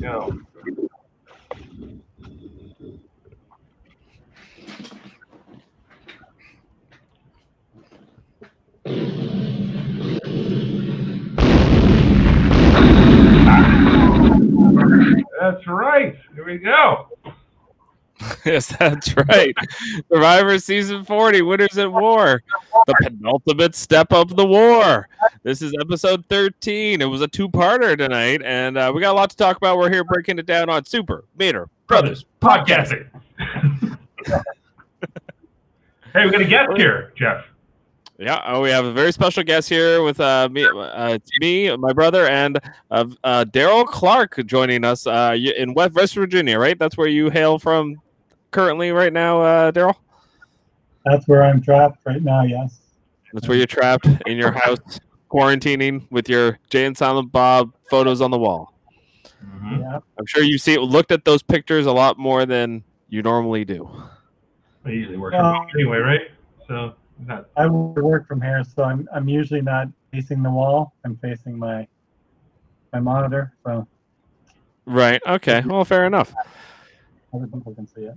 go. That's right. Here we go. yes, that's right. Survivor Season 40, Winners at War, the penultimate step of the war. This is episode 13. It was a two parter tonight, and uh, we got a lot to talk about. We're here breaking it down on Super Mater Brothers Podcasting. hey, we got a guest here, Jeff. Yeah, oh, we have a very special guest here with uh, me. Uh, it's me, my brother, and uh, uh, Daryl Clark joining us uh, in West West Virginia. Right, that's where you hail from currently, right now, uh, Daryl. That's where I'm trapped right now. Yes. That's where you're trapped in your house, quarantining with your Jay and Silent Bob photos on the wall. Mhm. Yeah. I'm sure you see looked at those pictures a lot more than you normally do. I usually work from home Um, anyway, right? So not I work from here, so I'm I'm usually not facing the wall. I'm facing my my monitor, so Right. Okay. Well, fair enough. other people can see it.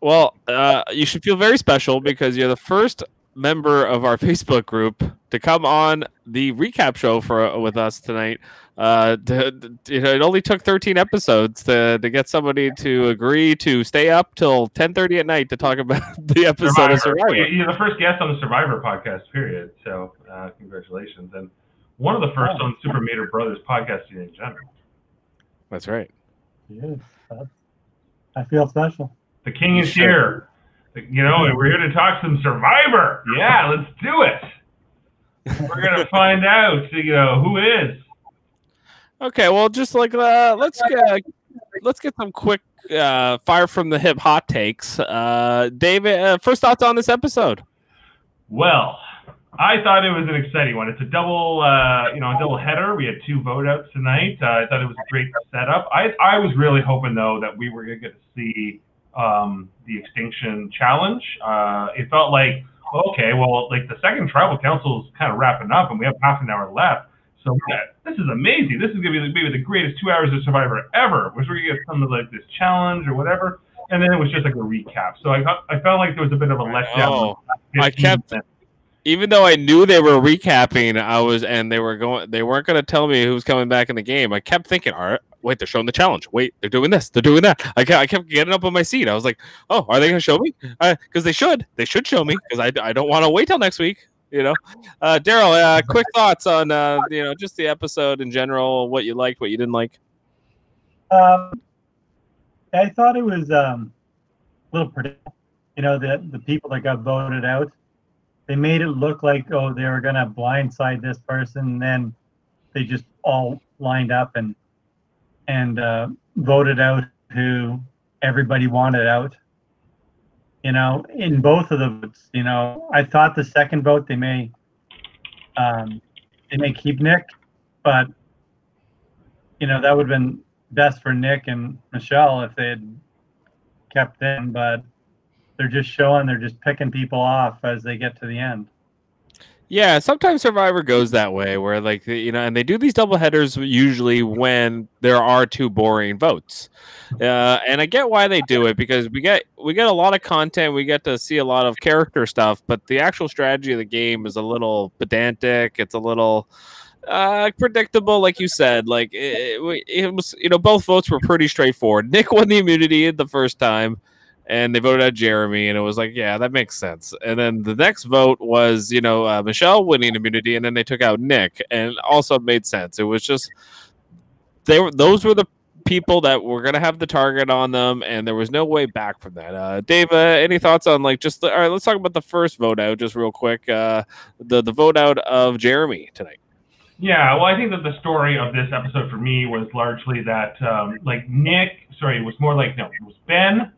Well, uh, you should feel very special because you're the first member of our Facebook group to come on the recap show for with us tonight. Uh, to, to- you know, it only took 13 episodes to, to get somebody to agree to stay up till 10:30 at night to talk about the episode of Survivor. Survivor. You're the first guest on the Survivor podcast, period. So uh, congratulations. And one of the first Oh. on Super Mater Brothers podcasting in general. That's right. Yes, I feel special. The king is here. You know, we're here to talk some Survivor. Yeah, let's do it. We're gonna find out, you know, who is. Okay, well, just like uh, let's get let's get some quick uh, fire from the hip hot takes. Uh, David, uh, first thoughts on this episode? Well, I thought it was an exciting one. It's a double, uh, you know, a double header. We had two vote outs tonight. Uh, I thought it was a great setup. I, I was really hoping though that we were going to get to see um, the extinction challenge. Uh, it felt like okay, well, like the second tribal council is kind of wrapping up, and we have half an hour left. So yeah, this is amazing. This is going to be maybe the greatest two hours of Survivor ever. Was we're going to get some of like this challenge or whatever. And then it was just like a recap. So I got, I felt like there was a bit of a letdown. Oh, I kept- minutes. Even though I knew they were recapping, I was and they were going. They weren't going to tell me who was coming back in the game. I kept thinking, all right, wait, they're showing the challenge. Wait, they're doing this. They're doing that. I kept, I kept getting up on my seat. I was like, oh, are they going to show me? Because they should. They should show me because I, I don't want to wait till next week. You know, uh, Daryl, uh, quick thoughts on uh, you know just the episode in general, what you liked, what you didn't like. Um, I thought it was um, a little predictable. You know, the the people that got voted out, they made it look like oh they were gonna blindside this person, and then they just all lined up and and uh, voted out who everybody wanted out. You know, in both of the votes, you know, I thought the second vote they may um, they may keep Nick, but you know that would have been best for Nick and Michelle if they had kept them, but they're just showing they're just picking people off as they get to the end. Yeah, sometimes Survivor goes that way, where like you know, and they do these double headers usually when there are two boring votes, uh, and I get why they do it because we get we get a lot of content, we get to see a lot of character stuff, but the actual strategy of the game is a little pedantic. It's a little uh, predictable, like you said. Like it, it, it was, you know, both votes were pretty straightforward. Nick won the immunity the first time and they voted out Jeremy, and it was like, yeah, that makes sense. And then the next vote was, you know, uh, Michelle winning immunity, and then they took out Nick, and also made sense. It was just they were those were the people that were gonna have the target on them, and there was no way back from that. Uh, Dave, uh, any thoughts on like just the, all right? Let's talk about the first vote out, just real quick. Uh, the the vote out of Jeremy tonight. Yeah, well, I think that the story of this episode for me was largely that, um, like Nick, sorry, it was more like no, it was Ben,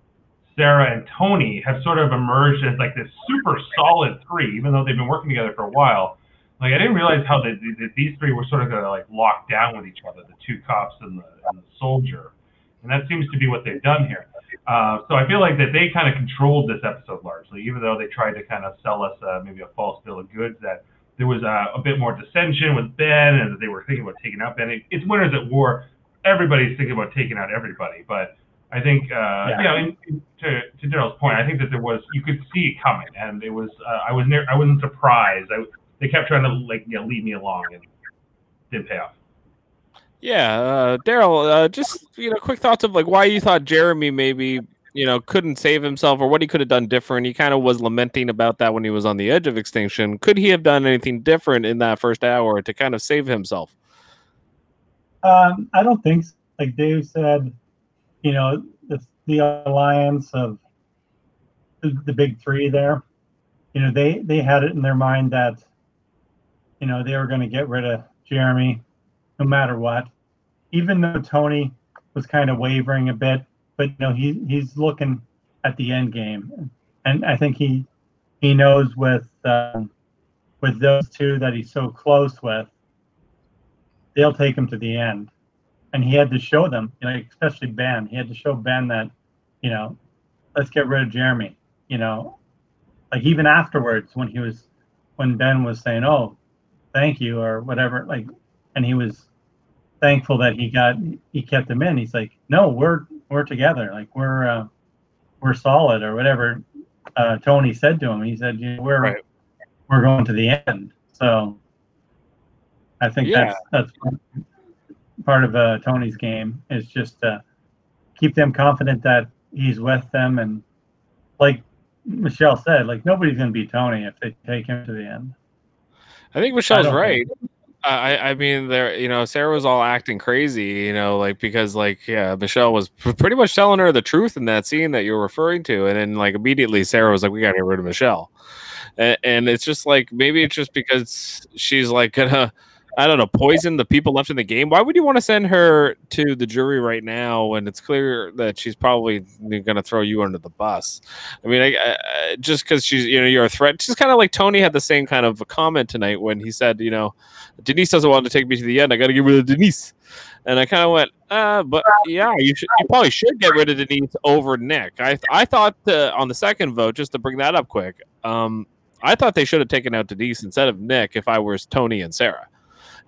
Sarah, and Tony have sort of emerged as like this super solid three, even though they've been working together for a while. Like I didn't realize how that that these three were sort of gonna like lock down with each other, the two cops and the, and the soldier, and that seems to be what they've done here. Uh, so I feel like that they kind of controlled this episode largely, even though they tried to kind of sell us uh, maybe a false bill of goods that there was uh, a bit more dissension with Ben and that they were thinking about taking out Ben. It, it's Winners at War. everybody's thinking about taking out everybody, but I think uh, you know, in, in, to to Daryl's point, I think that there was you could see it coming, and it was uh, I was near, I wasn't surprised. I, they kept trying to like you know lead me along and didn't pay off. Yeah, uh, Daryl, uh, just you know, quick thoughts of like why you thought Jeremy maybe you know couldn't save himself or what he could have done different. He kind of was lamenting about that when he was on the edge of extinction. Could he have done anything different in that first hour to kind of save himself? Um, I don't think so. like Dave said. You know, the alliance of the, big three there. You know, they they had it in their mind that you know they were going to get rid of Jeremy no matter what. Even though Tony was kind of wavering a bit, but you know he he's looking at the end game, and I think he he knows with uh, with those two that he's so close with, they'll take him to the end. And he had to show them, you know, especially Ben. He had to show Ben that, you know, let's get rid of Jeremy. You know, like even afterwards when he was when Ben was saying, "Oh, thank you" or whatever, like, and he was thankful that he got he kept him in. He's like, no, we're we're together. Like we're uh, we're solid or whatever. Uh, Tony said to him. He said, yeah, we're right. we're going to the end. So I think yeah. that's that's part of uh, Tony's game is just to keep them confident that he's with them and like Michelle said, like nobody's going to beat Tony if they take him to the end. I think Michelle's I right. Think. I, I mean, there, you know, Sarah was all acting crazy, you know, like because, like, yeah, Michelle was pretty much telling her the truth in that scene that you're referring to, and then, like, immediately Sarah was like, "We got to get rid of Michelle," and, and it's just like maybe it's just because she's like gonna I don't know, poison the people left in the game. Why would you want to send her to the jury right now when it's clear that she's probably going to throw you under the bus? I mean, I, I, just because she's, you know, you're a threat. Just kind of like Tony had the same kind of a comment tonight when he said, you know, Denise doesn't want to take me to the end. I got to get rid of Denise. And I kind of went, uh, but yeah, you should, you probably should get rid of Denise over Nick. I, I thought the, on the second vote, just to bring that up quick, um, I thought they should have taken out Denise instead of Nick if I was Tony and Sarah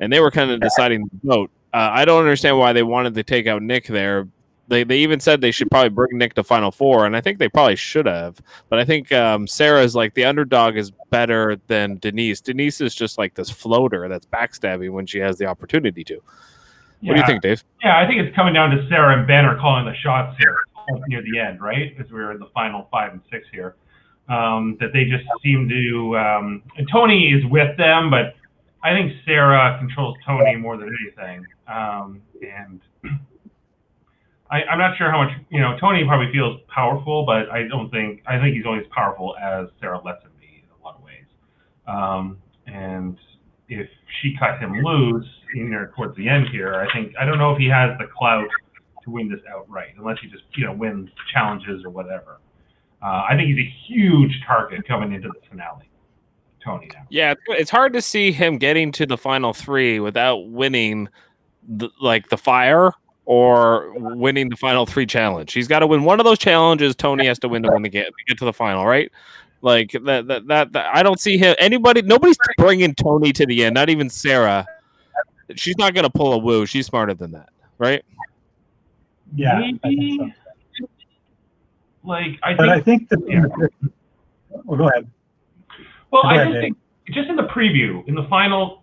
and they were kind of deciding the vote. Uh, I don't understand why they wanted to take out Nick there. They, they even said they should probably bring Nick to Final Four, and I think they probably should have. But I think um, Sarah's like the underdog is better than Denise. Denise is just like this floater that's backstabbing when she has the opportunity to. Yeah. What do you think, Dave? Yeah, I think it's coming down to Sarah and Ben are calling the shots here near the end, right? As we're in the final five and six here. Um, that they just seem to, um, and Tony is with them, but I think Sarah controls Tony more than anything, um, and I, am not sure how much you know. Tony probably feels powerful, but I don't think I think he's only as powerful as Sarah lets him be in a lot of ways. Um, and if she cut him loose, you know, towards the end here, I think I don't know if he has the clout to win this outright, unless he just you know wins challenges or whatever. Uh, I think he's a huge target coming into the finale. Tony now. Yeah, it's hard to see him getting to the final three without winning, the, like the fire or winning the final three challenge. He's got to win one of those challenges. Tony has to win to win the game to get to the final, right? Like that, that, that, that I don't see him. Anybody, nobody's bringing Tony to the end. Not even Sarah. She's not going to pull a woo. She's smarter than that, right? Yeah. Maybe, so. Like I but think, I think that. Yeah. Well, go ahead. Well, I just think just in the preview, in the final,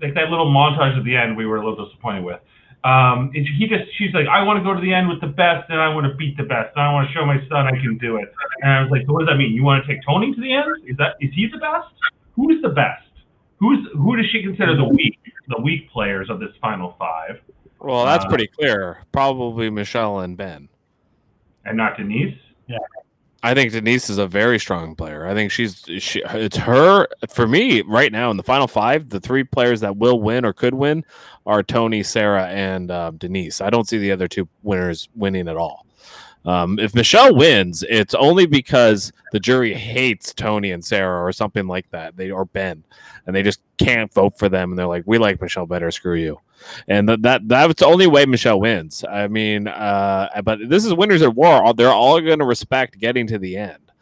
like that little montage at the end, we were a little disappointed with. Um, and he just, she's like, I want to go to the end with the best, and I want to beat the best, and I want to show my son I can do it. And I was like, so what does that mean? You want to take Tony to the end? Is that is he the best? Who is the best? Who's who does she consider the weak the weak players of this final five? Well, that's uh, pretty clear. Probably Michelle and Ben, and not Denise. Yeah. I think Denise is a very strong player. I think she's she, it's her for me right now in the final five. The three players that will win or could win are Tony, Sarah, and uh, Denise. I don't see the other two winners winning at all. Um, if Michelle wins, it's only because the jury hates Tony and Sarah or something like that. They or Ben, and they just can't vote for them. And they're like, "We like Michelle better. Screw you." And that that that's the only way Michelle wins. I mean, uh, but this is winners at war. They're all going to respect getting to the end.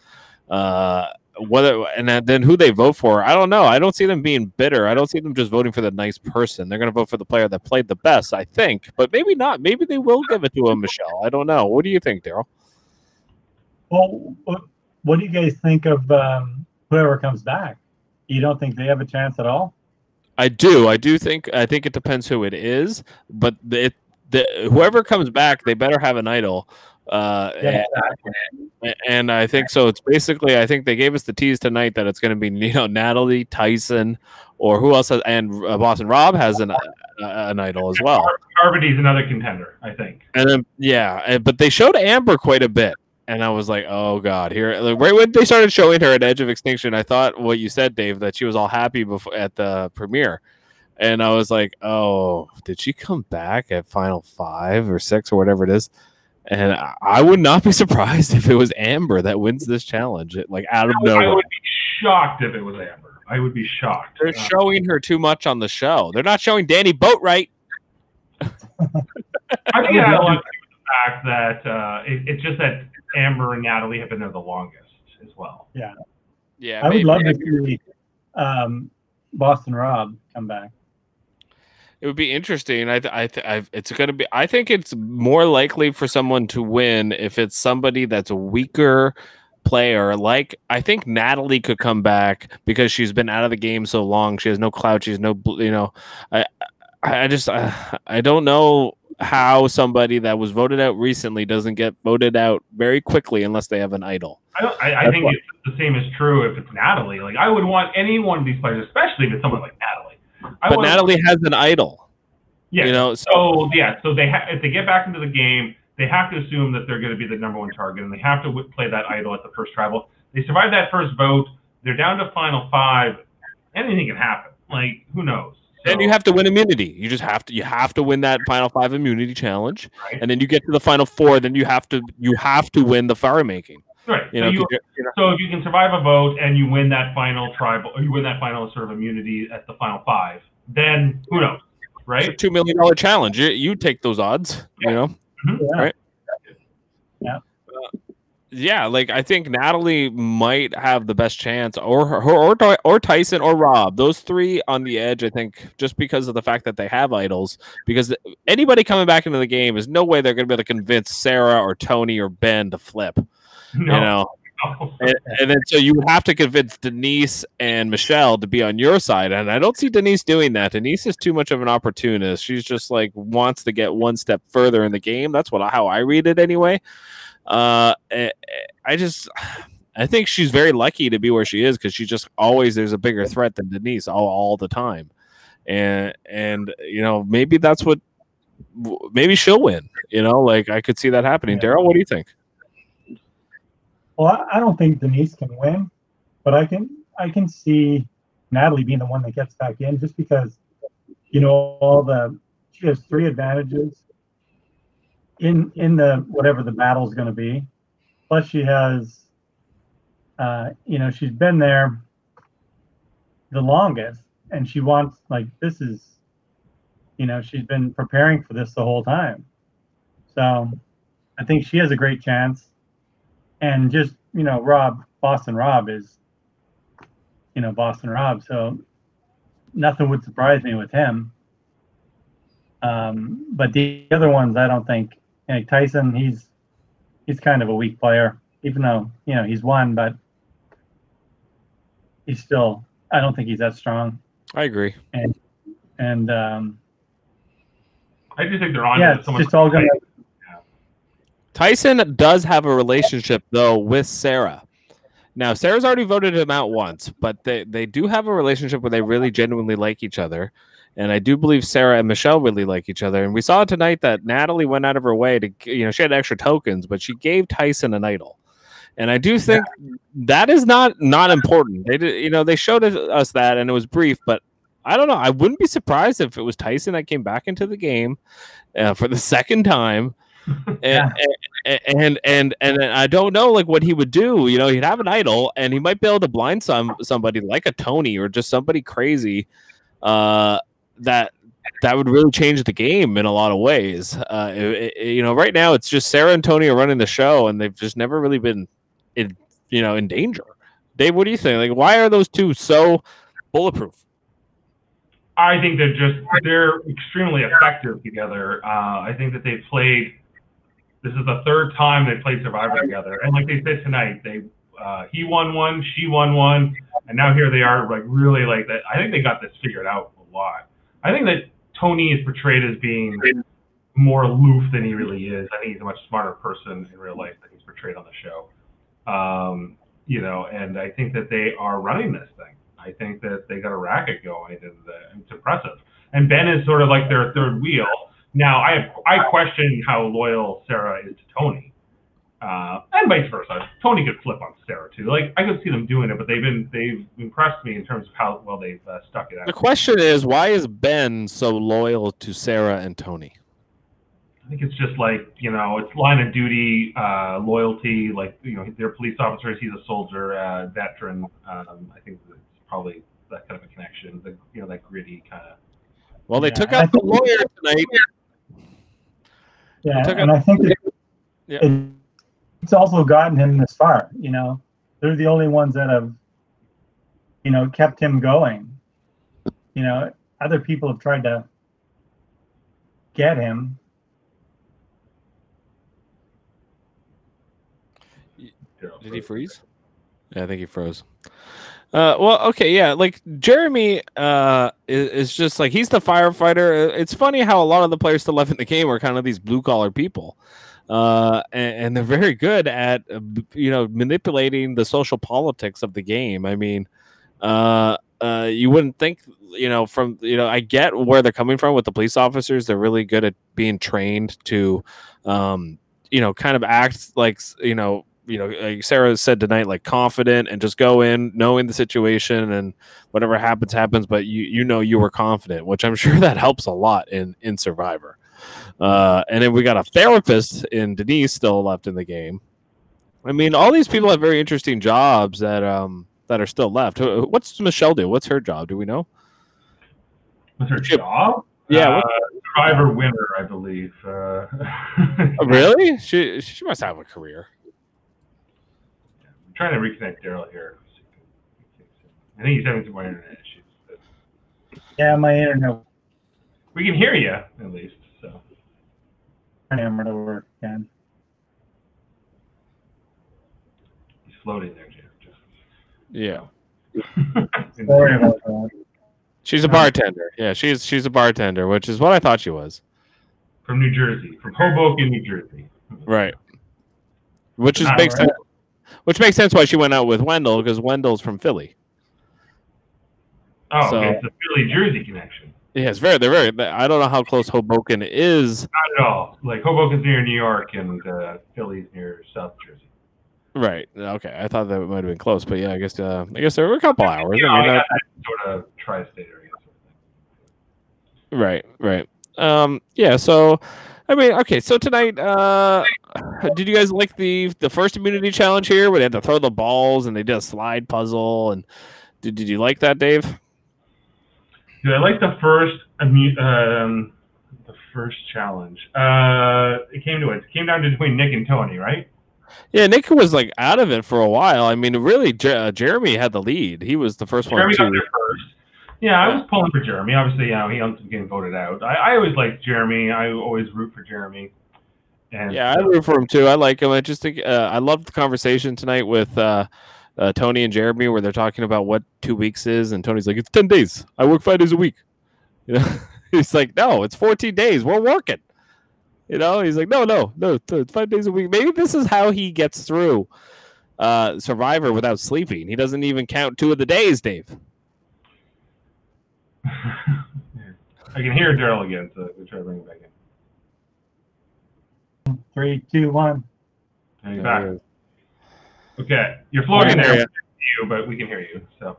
Uh, whether and then who they vote for, I don't know. I don't see them being bitter. I don't see them just voting for the nice person. They're going to vote for the player that played the best, I think. But maybe not. Maybe they will give it to a Michelle. I don't know. What do you think, Daryl? Well, what, do you guys think of um, whoever comes back? You don't think they have a chance at all? I do. I do think. I think it depends who it is, but it, the whoever comes back, they better have an idol. Uh, Yeah, and, and I think so. It's basically. I think they gave us the tease tonight that it's going to be you know Natalie Tyson or who else has, and uh, Boston Rob has an uh, an idol as well. Parvati's another contender, I think. And then yeah, but they showed Amber quite a bit, and I was like, oh god, here like, right when they started showing her at Edge of Extinction, I thought what you said, Dave, that she was all happy before at the premiere, and I was like, oh, did she come back at Final Five or Six or whatever it is? And I- I would not be surprised if it was Amber that wins this challenge, it- like out of I nowhere. would be shocked if it was Amber. I would be shocked. They're Uh, showing her too much on the show. They're not showing Danni Boatwright. I think it had a lot to do with the fact that uh, it, it's just that Amber and Natalie have been there the longest as well. Yeah, Yeah. I would love to see um, Boston Rob come back. It would be interesting. I, th- I, th- I, it's going to be. I think it's more likely for someone to win if it's somebody that's a weaker player. Like I think Natalie could come back because she's been out of the game so long. She has no clout. She's no, bl- you know. I, I I just, I, I don't know how somebody that was voted out recently doesn't get voted out very quickly unless they have an idol. I, I, I think it's the same is true if it's Natalie. Like I would want any one of these players, especially if it's someone like Natalie. I But Natalie has an idol. yeah. You know, so So yeah, so they ha- if they get back into the game, they have to assume that they're going to be the number one target, and they have to w- play that idol at the first tribal. They survive that first vote. They're down to final five. Anything can happen. Like who knows? And you have to win immunity. You just have to you have to win that final five immunity challenge. right? and then you get to the final four, then you have to you have to win the fire making. right. You so, know, you're- you know, so if you can survive a vote and you win that final tribal, or you win that final sort of immunity at the final five, then who knows, it's a right? two million dollar challenge. You, you take those odds. You know, Yeah. Right. Yeah. Yeah. Like I think Natalie might have the best chance, or her, or or, or Tyson or Rob. Those three on the edge. I think just because of the fact that they have idols. Because anybody coming back into the game is no way they're going to be able to convince Sarah or Tony or Ben to flip. No, You know. and, and then so you would have to convince Denise and Michelle to be on your side, and I don't see Denise doing that. Denise is too much of an opportunist. She's just like wants to get one step further in the game. That's what how I read it anyway. Uh, eh, eh, I just. I think she's very lucky to be where she is because she just always there's a bigger threat than Denise all, all the time, and and you know maybe that's what maybe she'll win. You know, like I could see that happening. Yeah. Daryl, what do you think? Well, I- I don't think Denise can win, but I can I can see Natalie being the one that gets back in just because you know all the she has three advantages in in the whatever the battle's going to be. Plus she has uh you know she's been there the longest and she wants like this is you know she's been preparing for this the whole time. So I think she has a great chance and just you know rob boston rob is you know boston rob so nothing would surprise me with him um, but the other ones i don't think like tyson he's he's kind of a weak player even though you know he's won but he's still i don't think he's that strong I agree. and um, I just think they're on yeah to it's just all gonna Tyson does have a relationship though with Sarah. Now Sarah's already voted him out once, but they, they do have a relationship where they really genuinely like each other. And I do believe Sarah and Michelle really like each other. And we saw tonight that Natalie went out of her way to you know, she had extra tokens, but she gave Tyson an idol. And I do think that is not not important. They did, you know, they showed us that and it was brief, but I don't know. I wouldn't be surprised if it was Tyson that came back into the game uh, for the second time and, Yeah. and, and and and I don't know like what he would do. You know, he'd have an idol, and he might be able to blind some somebody like a Tony or just somebody crazy uh, that that would really change the game in a lot of ways. Uh, it- it- you know, right now it's just Sarah and Tony are running the show, and they've just never really been in you know in danger. Dave, what do you think? Like, why are those two so bulletproof? I think they're just they're extremely effective together. Uh, I think that they've played. This is the third time they played Survivor together, and like they said tonight, they uh, he won one, she won one, and now here they are, like really like that. I think they got this figured out a lot. I think that Tony is portrayed as being more aloof than he really is. I think he's a much smarter person in real life than he's portrayed on the show. Um, you know, and I think that they are running this thing. I think that they got a racket going, and uh, it's impressive. And Ben is sort of like their third wheel. Now, I I question how loyal Sarah is to Tony, uh, and vice versa. Tony could flip on Sarah too. Like I could see them doing it, but they've been they've impressed me in terms of how well they've uh, stuck it out. The question is, why is Ben so loyal to Sarah and Tony? I think it's just like you know, it's line of duty, uh, loyalty. Like you know, they're police officers. He's a soldier, uh, veteran. Um, I think it's probably that kind of a connection. The you know that gritty kind of. Well, they Yeah, took I out the lawyer tonight. Yeah, took and I think it, Yeah. it- it's also gotten him this far. You know, they're the only ones that have, you know, kept him going. You know, other people have tried to get him. Did he freeze? Yeah, I think he froze. Uh, well, okay, yeah, like Jeremy uh, is, is just like he's the firefighter. Uh, It's funny how a lot of the players still left in the game are kind of these blue collar people, uh, and, and they're very good at uh, you know manipulating the social politics of the game. I mean, uh, uh, you wouldn't think you know from you know I get where they're coming from with the police officers. They're really good at being trained to, um, you know, kind of act like you know you know, like Sarah said tonight, like confident and just go in knowing the situation and whatever happens, happens. But you, you know, you were confident, which I'm sure that helps a lot in in Survivor. Uh, and then we got a therapist in Denise still left in the game. I mean, all these people have very interesting jobs that um that are still left. What's Michelle do? What's her job? Do we know? What's her job? Yeah, Uh, Survivor winner, I believe. Uh, Oh, really? She she must have a career. I'm trying to reconnect Daryl here. I think he's having some more internet issues. But Yeah, my internet we can hear you at least. So camera to work again. he's floating there, Jim. Yeah. Sorry about that. She's a bartender. Yeah, she's she's a bartender, which is what I thought she was. from New Jersey, from Hoboken, New Jersey. Right. Which is makes right. sense. Which makes sense why she went out with Wendell because Wendell's from Philly. Oh, So- okay. It's a Philly Jersey connection. Yeah, it's very they're very. I don't know how close Hoboken is. Not at all. Like Hoboken's near New York and uh, Philly's near South Jersey. Right. Okay. I thought that might have been close, but yeah, I guess uh, I guess there were a couple hours. Know, I mean, I sort of tri-state area. Sort of thing. right. Right. Um. Yeah. So, I mean, okay. So tonight, uh, did you guys like the the first immunity challenge here, where they had to throw the balls and they did a slide puzzle? And did did you like that, Dave? Dude, I like the first um, the first challenge. Uh, it came to it. It came down to between Nick and Tony, right? Yeah, Nick was like out of it for a while. I mean, really, Jer- uh, Jeremy had the lead. He was the first Jeremy got one there to. first. Yeah, I was pulling for Jeremy. Obviously, you know, he ends up getting voted out. I, I always like Jeremy. I always root for Jeremy. And Yeah, I root for him too. I like him. I just think uh, I loved the conversation tonight with uh, uh, Tony and Jeremy, where they're talking about what two weeks is, and Tony's like, "It's ten days. I work five days a week." You know, he's like, "No, it's fourteen days. We're working." You know, he's like, "No, no, no, it's five days a week." Maybe this is how he gets through uh, Survivor without sleeping. He doesn't even count two of the days, Dave. I can hear Daryl again, so we try to bring him back in. Three, two, one. And he's back. Okay, you're floating can there, hear you, but we can hear you. So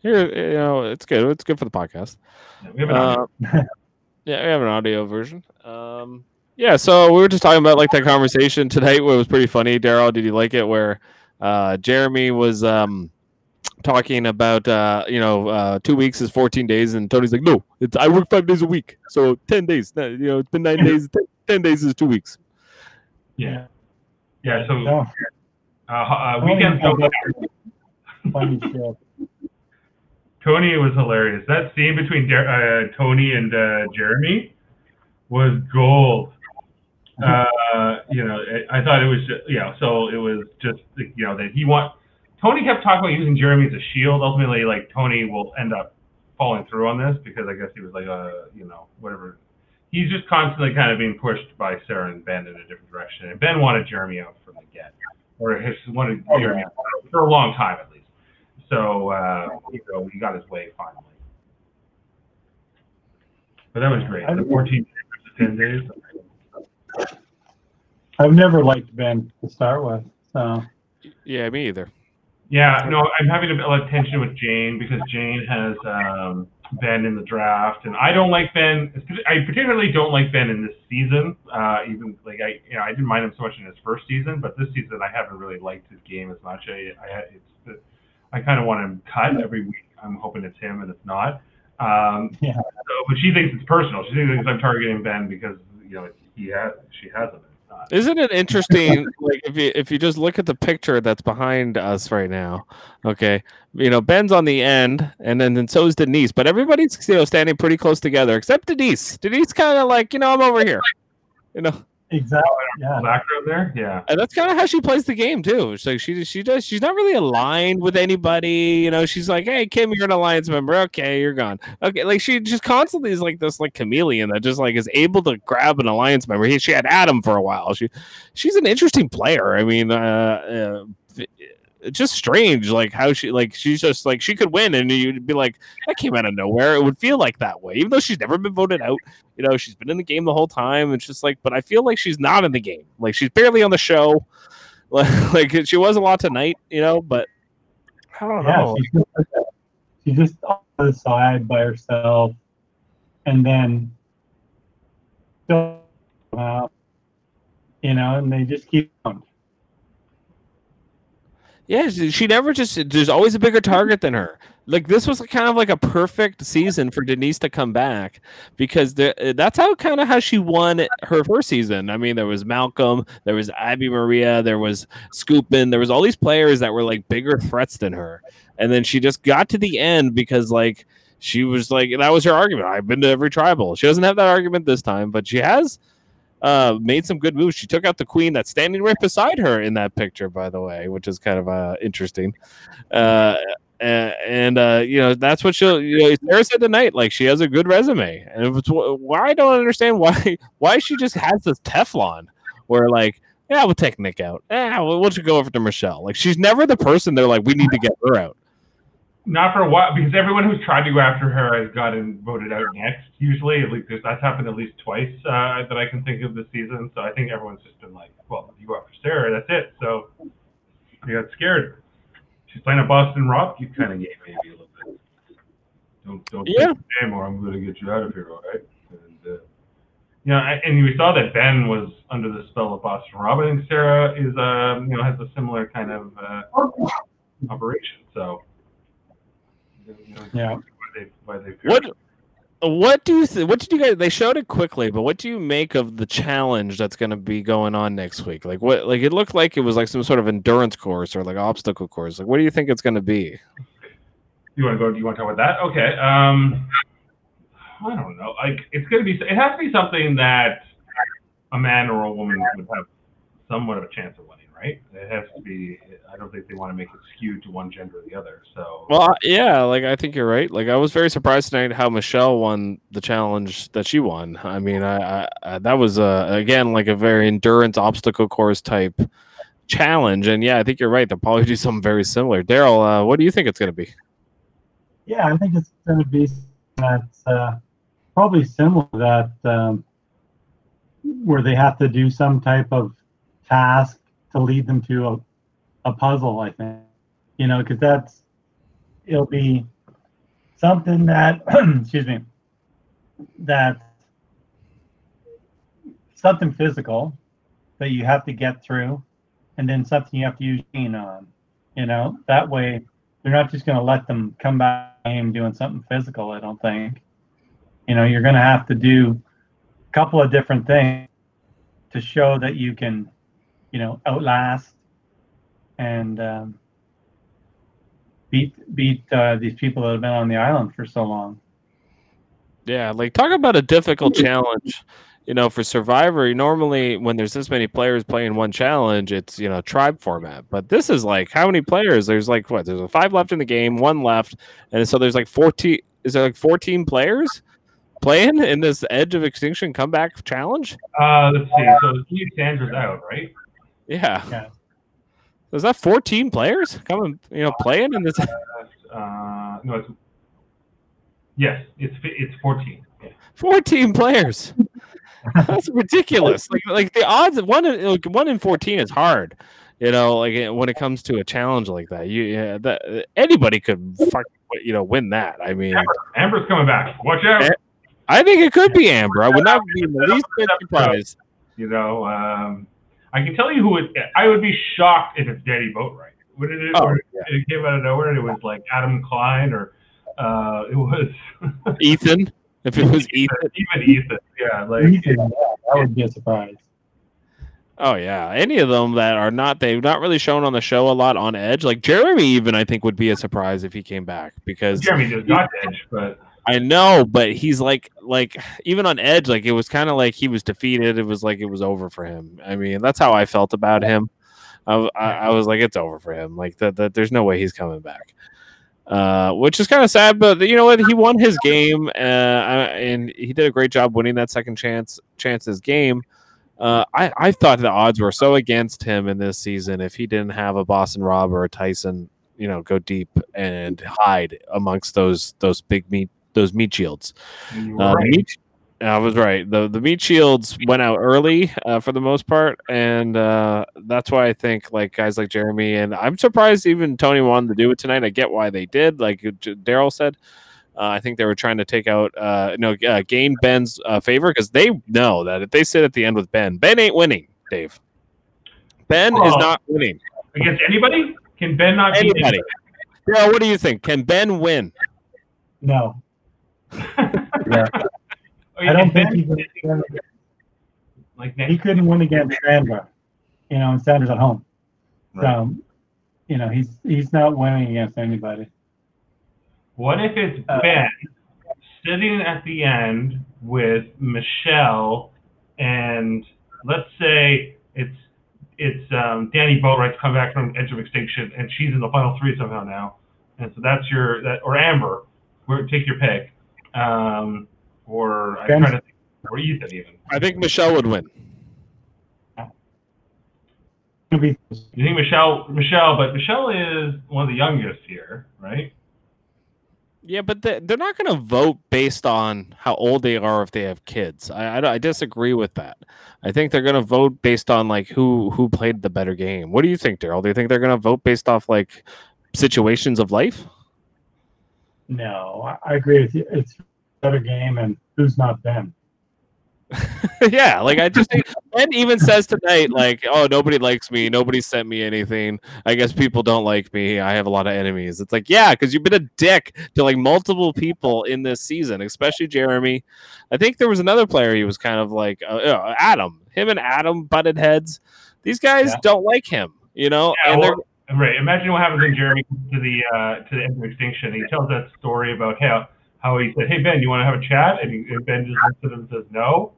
Here, you know, it's good. It's good for the podcast. yeah, we have an audio. Uh, yeah, we have an audio version. Um, yeah, so we were just talking about like that conversation tonight. Where it was pretty funny. Daryl, did you like it? Where uh, Jeremy was um, talking about uh, you know uh, two weeks is fourteen days, and Tony's like, no, it's I work five days a week, so ten days. You know, it's been nine days. Ten, 10 days is two weeks. yeah, yeah. So No, uh, uh, Only weekends one don't day. funny shit. Tony was hilarious. That scene between Der- uh, Tony and uh, Jeremy was gold. Uh, you know, I I thought it was, just, you know, so it was just, you know, that he want. Tony kept talking about using Jeremy as a shield. Ultimately, like Tony will end up falling through on this because I guess he was like, uh, you know, whatever. He's just constantly kind of being pushed by Sarah and Ben in a different direction. And Ben wanted Jeremy out from the get, or his wanted Oh, Jeremy out for a long time at least. So, uh, you know, he got his way finally. But that was great. I The think- 14 days to 10 days. I've never liked Ben to start with, so Yeah, me either. Yeah, no, I'm having a bit of tension with Jane because Jane has um, Ben in the draft, and I don't like Ben. I particularly don't like Ben in this season. Uh, even like I, you know, I didn't mind him so much in his first season, but this season I haven't really liked his game as much. I, I it's, I kind of want him cut every week. I'm hoping it's him, and it's not. Um, Yeah. So, but she thinks it's personal. She thinks I'm targeting Ben because you know he has, she has him. Isn't it interesting? like if you if you just look at the picture that's behind us right now, okay, you know Ben's on the end, and then and so is Denise, but everybody's you know standing pretty close together except Denise. Denise kind of like you know I'm over here, you know, exactly. Yeah. background there, yeah. and that's kind of how she plays the game too. It's like she she does she's not really aligned with anybody, you know. She's like, hey Kim, you're an alliance member, okay, you're gone, okay. Like she just constantly is like this like chameleon that just like is able to grab an alliance member. He, she had Adam for a while. She she's an interesting player. I mean, uh, uh, just strange, like how she like she's just like she could win, and you'd be like, that came out of nowhere. It would feel like that way, even though she's never been voted out. You know, she's been in the game the whole time. It's just like, but I feel like she's not in the game. Like she's barely on the show. Like, like she was a lot tonight, you know, but I don't Yeah, know. she's just, she's just on the side by herself, and then you know, and they just keep going. Yeah, she, never just. There's always a bigger target than her. Like this was kind of like a perfect season for Denise to come back because the, that's how kind of how she won her first season. I mean, there was Malcolm, there was Abi-Maria, there was Skupin, there was all these players that were like bigger threats than her, and then she just got to the end because like she was like that was her argument. I've been to every tribal. She doesn't have that argument this time, but she has uh, made some good moves. She took out the queen that's standing right beside her in that picture, by the way, which is kind of uh, interesting. Uh, and uh, you know that's what she'll. You know, Sarah said tonight, like she has a good resume, and it was why I don't understand why why she just has this Teflon, where like yeah we'll take Nick out, yeah we'll, we'll just go over to Michelle. Like she's never the person they're like we need to get her out. Not for a while, because everyone who's tried to go after her has gotten voted out next. Usually, at least that's happened at least twice uh, that I can think of this season. So I think everyone's just been like, "Well, if you go after Sarah, that's it." So you got scared. She's playing a Boston Rob You kind of game, maybe a little bit. Don't don't Yeah. or I'm going to get you out of here, all right? And uh, you know, I- and we saw that Ben was under the spell of Boston Rob. I think Sarah is, um, you know, has a similar kind of uh, operation. So. You know, Yeah. they, they What what do you th- what did you guys they showed it quickly, but what do you make of the challenge that's going to be going on next week? Like what like it looked like it was like some sort of endurance course or like obstacle course. Like what do you think it's going to be? You want to go? Do you want to talk about that? Okay. Um, I don't know. Like, it's gonna be. It has to be something that a man or a woman would have somewhat of a chance of winning, right? It has to be. I don't think they want to make it skewed to one gender or the other. So. Well, yeah, like I think you're right. Like I was very surprised tonight how Michelle won the challenge that she won. I mean, I, I, I that was uh, again like a very endurance obstacle course type challenge, and yeah, I think you're right. They'll probably do something very similar. Daryl, uh, what do you think it's going to be? Yeah, I think it's going to be that's uh, probably similar to that um, where they have to do some type of task to lead them to a, a puzzle. I think you know because that's it'll be something that excuse me that something physical that you have to get through, and then something you have to use gene on. You know that way they're not just going to let them come back game doing something physical. I don't think. You know, you're going to have to do a couple of different things to show that you can, you know, outlast and um, beat beat uh, these people that have been on the island for so long. Yeah, like talk about a difficult challenge. You know, for Survivor, normally when there's this many players playing one challenge, it's you know tribe format. But this is like how many players? There's like what? There's five left in the game, one left, and so there's like fourteen. Is there like fourteen players playing in this Edge of Extinction comeback challenge? Uh, let's see. So Steve Sanders out, right? Yeah. Yeah. Is that 14 players coming, you know, playing in this? Uh, no, it's yes, it's it's 14. Yeah. 14 players. That's ridiculous. Like, like the odds of one in like one in 14 is hard. You know, like when it comes to a challenge like that, you yeah, that anybody could fuck, you know, win that. I mean, Amber, Amber's coming back. Watch out. I think it could be Amber. I would not be the least bit surprised. You know, um, I can tell you who it. I would be shocked if it's Danni Boatwright. Would it? Oh, or it came out of nowhere and it was like Adam Klein or uh, it was Ethan, if it was Ethan. even Ethan. Yeah, like Ethan, yeah, that would be a surprise. Oh yeah, any of them that are not they've not really shown on the show a lot on Edge. Like Jeremy, even I think would be a surprise if he came back because Jeremy just not Edge, but I know, but he's like like even on Edge, like it was kind of like he was defeated. It was like it was over for him. I mean, that's how I felt about him. I was like, it's over for him. Like that, that there's no way he's coming back. Uh, which is kind of sad, but you know what? He won his game, uh, and he did a great job winning that second chance chances game. Uh, I, I thought the odds were so against him in this season if he didn't have a Boston Rob or a Tyson, you know, go deep and hide amongst those those big meat those meat shields. you were Uh, meat, I was right. the The meat shields went out early uh, for the most part, and uh, that's why I think like guys like Jeremy and I'm surprised even Tony wanted to do it tonight. I get why they did. Like J- Daryl said, uh, I think they were trying to take out uh, no uh, gain Ben's uh, favor because they know that if they sit at the end with Ben, Ben ain't winning. Dave, Ben is Oh. not winning. against anybody. Can Ben not Anybody. Daryl, what do you think? Can Ben win? No, yeah. I don't think he can. like He couldn't win against Sandra, you know, and Sandra's at home. Right. So, you know, he's he's not winning against anybody. What if it's Uh, Ben sitting at the end with Michelle, and let's say it's it's um, Danni Boatwright's come back from Edge of Extinction, and she's in the final three somehow now, and so that's your that or Amber, where take your pick, um, or I'm Ben- trying to think, or Ethan even. I think Michelle would win. You think Michelle Michelle, but Michelle is one of the youngest here, right? Yeah, but they- they're not going to vote based on how old they are if they have kids. I, I, I disagree with that. I think they're going to vote based on like who who played the better game. What do you think, Daryl? Do you think they're going to vote based off like situations of life? No. I, I agree with you. It's a better game, and who's not Ben? yeah, like I just think Ben even says tonight, like, oh, nobody likes me, nobody sent me anything. I guess people don't like me. I have a lot of enemies. It's like, yeah, because you've been a dick to like multiple people in this season, especially Jeremy. I think there was another player he was kind of like uh, uh, Adam. Him and Adam butted heads. These guys Yeah. don't like him, you know, Yeah, and well, right. Imagine what happens when Jeremy comes to the uh, to the end of extinction. He tells that story about how how he said, "Hey Ben, you want to have a chat?" And, he, and Ben just looks at him and says, "No,"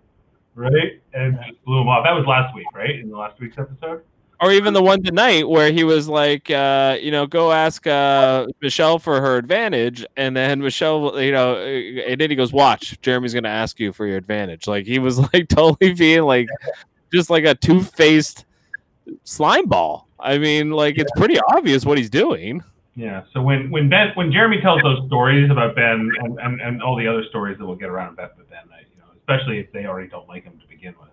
right? And just blew him off. That was last week, right? In the last week's episode. or even the one tonight where he was like, uh, you know, go ask uh, Michelle for her advantage, and then Michelle, you know, uh, and then he goes, watch, Jeremy's gonna ask you for your advantage. Like he was like totally being like, just like a two faced slime ball. I mean, like it's pretty obvious what he's doing. Yeah. So when when Ben when Jeremy tells those stories about Ben and, and, and all the other stories that we'll get around with Ben, you know, especially if they already don't like him to begin with,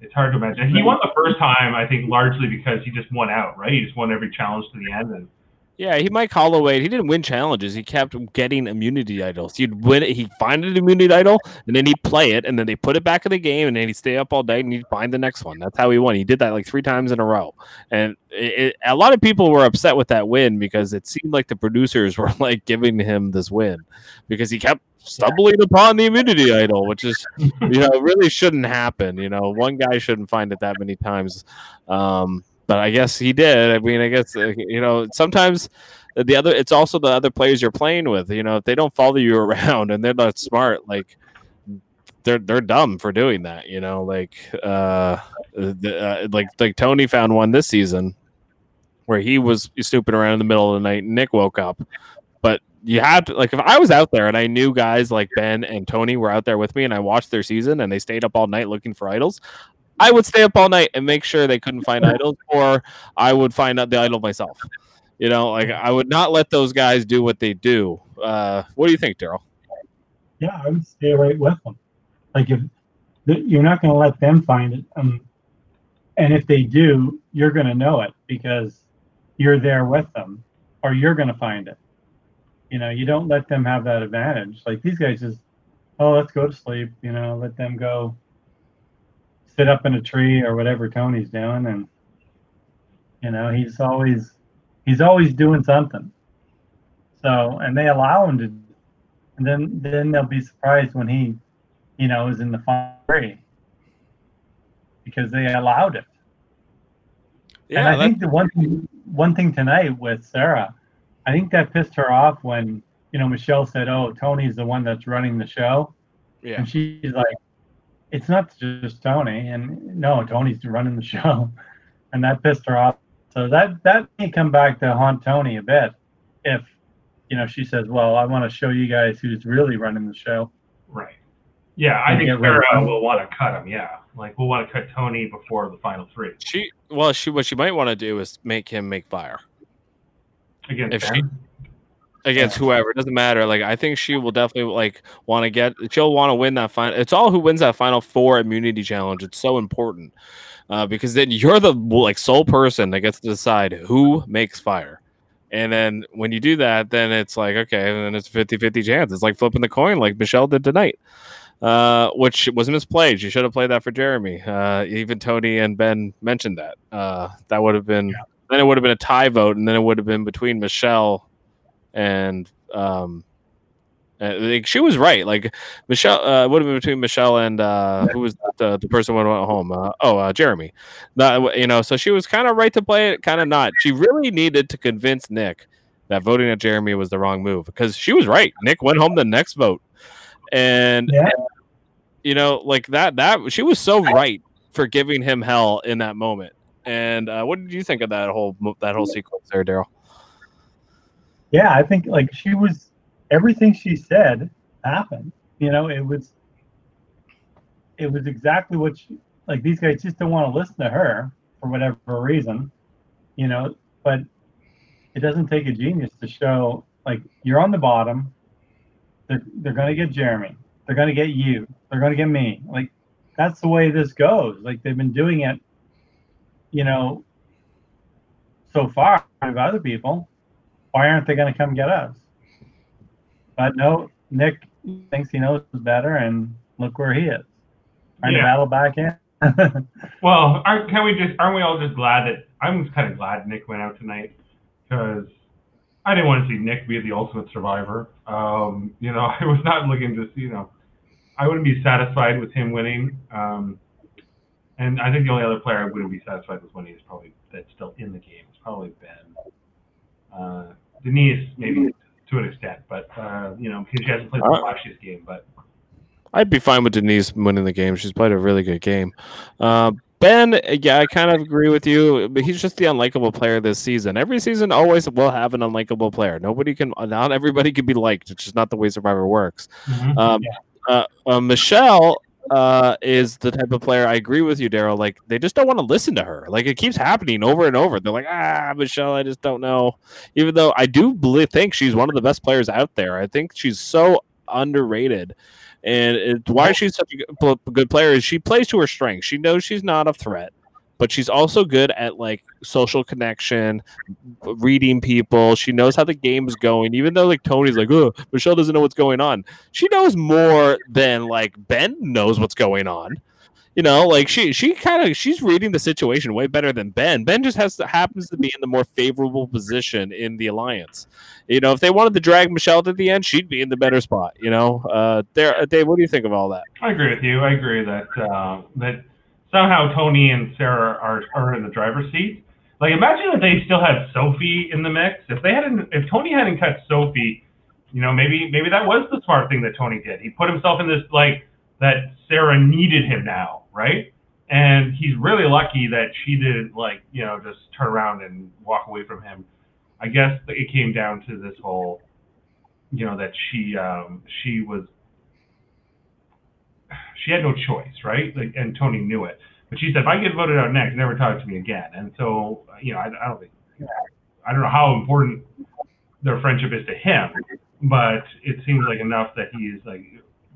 it's hard to imagine. He won the first time, I think, largely because he just won out, right? He just won every challenge to the end, and Yeah, he Mike Holloway. He didn't win challenges. He kept getting immunity idols. He'd win it. He'd find an immunity idol, and then he'd play it, and then they put it back in the game, and then he'd stay up all day and he'd find the next one. That's how he won. He did that like three times in a row, and it, it, a lot of people were upset with that win because it seemed like the producers were like giving him this win because he kept stumbling upon the immunity idol, which is you know really shouldn't happen. You know, one guy shouldn't find it that many times. Um, but I guess he did. I mean, I guess uh, you know sometimes the other it's also the other players you're playing with. You know, if they don't follow you around and they're not smart, like they're they're dumb for doing that. You know, like uh, uh like like Tony found one this season where he was snooping around in the middle of the night. Nick woke up, but you have to like if I was out there and I knew guys like Ben and Tony were out there with me and I watched their season and they stayed up all night looking for idols, I would stay up all night and make sure they couldn't find idols, or I would find out the idol myself. You know, like I would not let those guys do what they do. Uh, what do you think, Daryl? Yeah, I would stay right with them. Like if you're not going to let them find it, um, and if they do, you're going to know it because you're there with them, or you're going to find it. You know, you don't let them have that advantage. Like these guys just, oh, let's go to sleep. You know, let them go sit up in a tree or whatever Tony's doing, and you know he's always he's always doing something. So, and they allow him to, and then then they'll be surprised when he, you know, is in the final three because they allowed it. Yeah, and I think the one thing one thing tonight with Sarah, I think that pissed her off when you know Michelle said, "Oh, Tony's the one that's running the show," yeah. and she's like, it's not just Tony, and no, Tony's running the show, and that pissed her off. So that that may come back to haunt Tony a bit, if you know she says, "Well, I want to show you guys who's really running the show." Right. Yeah, I think Sarah will want to cut him. Yeah, like we'll want to cut Tony before the final three. She well, she what she might want to do is make him make fire. Again, if she against whoever. It doesn't matter. Like I think she will definitely like want to get. She'll want to win that final. It's all who wins that final four immunity challenge. It's so important uh, because then you're the like sole person that gets to decide who makes fire. And then when you do that, then it's like okay, and then it's 50-50 chance. It's like flipping the coin, like Michelle did tonight. Uh, which was misplayed. You should have played that for Jeremy. Uh, even Tony and Ben mentioned that. Uh, that would have been yeah. then it would have been a tie vote, and then it would have been between Michelle and um, uh, like she was right. Like Michelle uh, would have been between Michelle and uh, who was the, the person who went home. Uh, oh, uh, Jeremy. Not, you know, so she was kind of right to play it, kind of not. She really needed to convince Nick that voting at Jeremy was the wrong move because she was right. Nick went home the next vote, and yeah. you know, like that. That she was so right for giving him hell in that moment. And uh, what did you think of that whole that whole sequence there, Daryl? Yeah, I think like she was everything she said happened. You know, it was it was exactly what she like these guys just don't want to listen to her for whatever reason, you know, but it doesn't take a genius to show like you're on the bottom. They're they're gonna get Jeremy. They're gonna get you. They're gonna get me. Like that's the way this goes. Like they've been doing it, you know, so far with other people why aren't they going to come get us? But no, Nick thinks he knows better, and look where he is, trying yeah. to battle back in. well, aren't, can we just aren't we all just glad that I'm kind of glad Nick went out tonight because I didn't want to see Nick be the ultimate survivor. Um, you know, I was not looking to see, you know, I wouldn't be satisfied with him winning. Um, and I think the only other player I wouldn't be satisfied with winning is probably that's still in the game. It's probably Ben. Uh, Denise maybe to an extent, but uh, you know because she hasn't played the flashiest game. But I'd be fine with Denise winning the game. She's played a really good game. Uh, ben, yeah, I kind of agree with you, but he's just the unlikable player this season. Every season always will have an unlikable player. Nobody can, not everybody can be liked. It's just not the way Survivor works. Mm-hmm. Um, yeah. uh, uh, Michelle uh, is the type of player I agree with you, Daryl. Like they just don't want to listen to her. Like it keeps happening over and over. They're like, ah, Michelle, I just don't know. Even though I do believe, think she's one of the best players out there. I think she's so underrated. And it, why she's such a good player is she plays to her strengths. She knows she's not a threat but she's also good at like social connection, reading people. She knows how the game's going. Even though like Tony's like, oh, Michelle doesn't know what's going on. She knows more than like Ben knows what's going on. You know, like she she kind of she's reading the situation way better than Ben. Ben just has to, happens to be in the more favorable position in the alliance. You know, if they wanted to drag Michelle to the end, she'd be in the better spot. You know, uh, there, Dave, what do you think of all that? I agree with you. I agree that uh, that somehow Tony and Sarah are, are in the driver's seat. Like imagine if they still had Sophie in the mix. If they hadn't, if Tony hadn't cut Sophie, you know, maybe maybe that was the smart thing that Tony did. He put himself in this like that Sarah needed him now, right? And he's really lucky that she didn't like, you know, just turn around and walk away from him. I guess it came down to this whole, you know, that she um, she was she had no choice, right? Like, and Tony knew it. But she said, if I get voted out next, never talk to me again. And so, you know, I, I don't think, I don't know how important their friendship is to him, but it seems like enough that he's like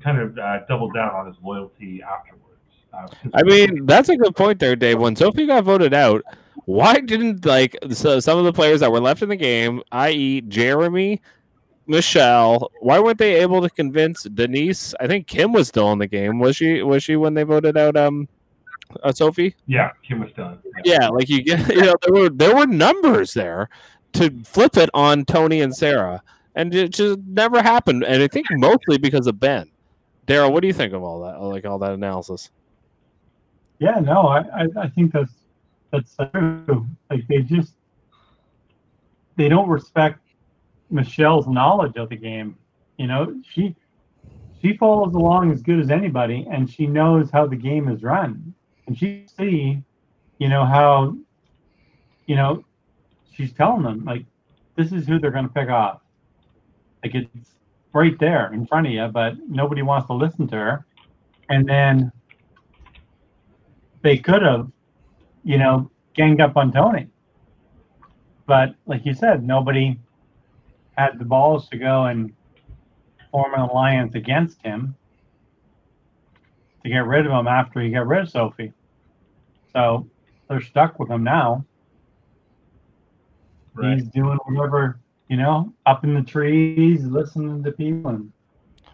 kind of uh, doubled down on his loyalty afterwards. Uh, I mean, that's a good point there, Dave. When Sophie got voted out, why didn't like so some of the players that were left in the game, i.e., Jeremy, Michelle, why weren't they able to convince Denise? I think Kim was still in the game. Was she? Was she when they voted out um uh, Sophie? yeah, Kim was done. Yeah, like you get, you know, there were there were numbers there to flip it on Tony and Sarah, and it just never happened. And I think mostly because of Ben. Daryl, what do you think of all that? Like all that analysis? Yeah, no, I, I, I think that's that's true. Like they just they don't respect Michelle's knowledge of the game. You know, she she follows along as good as anybody, and she knows how the game is run, and she see, you know how, you know, she's telling them like, this is who they're going to pick off. Like it's right there in front of you, but nobody wants to listen to her, and then they could have, you know, ganged up on Tony. But like you said, nobody had the balls to go and form an alliance against him to get rid of him after he got rid of Sophie. So they're stuck with him now. Right. He's doing whatever, you know, up in the trees, listening to people. And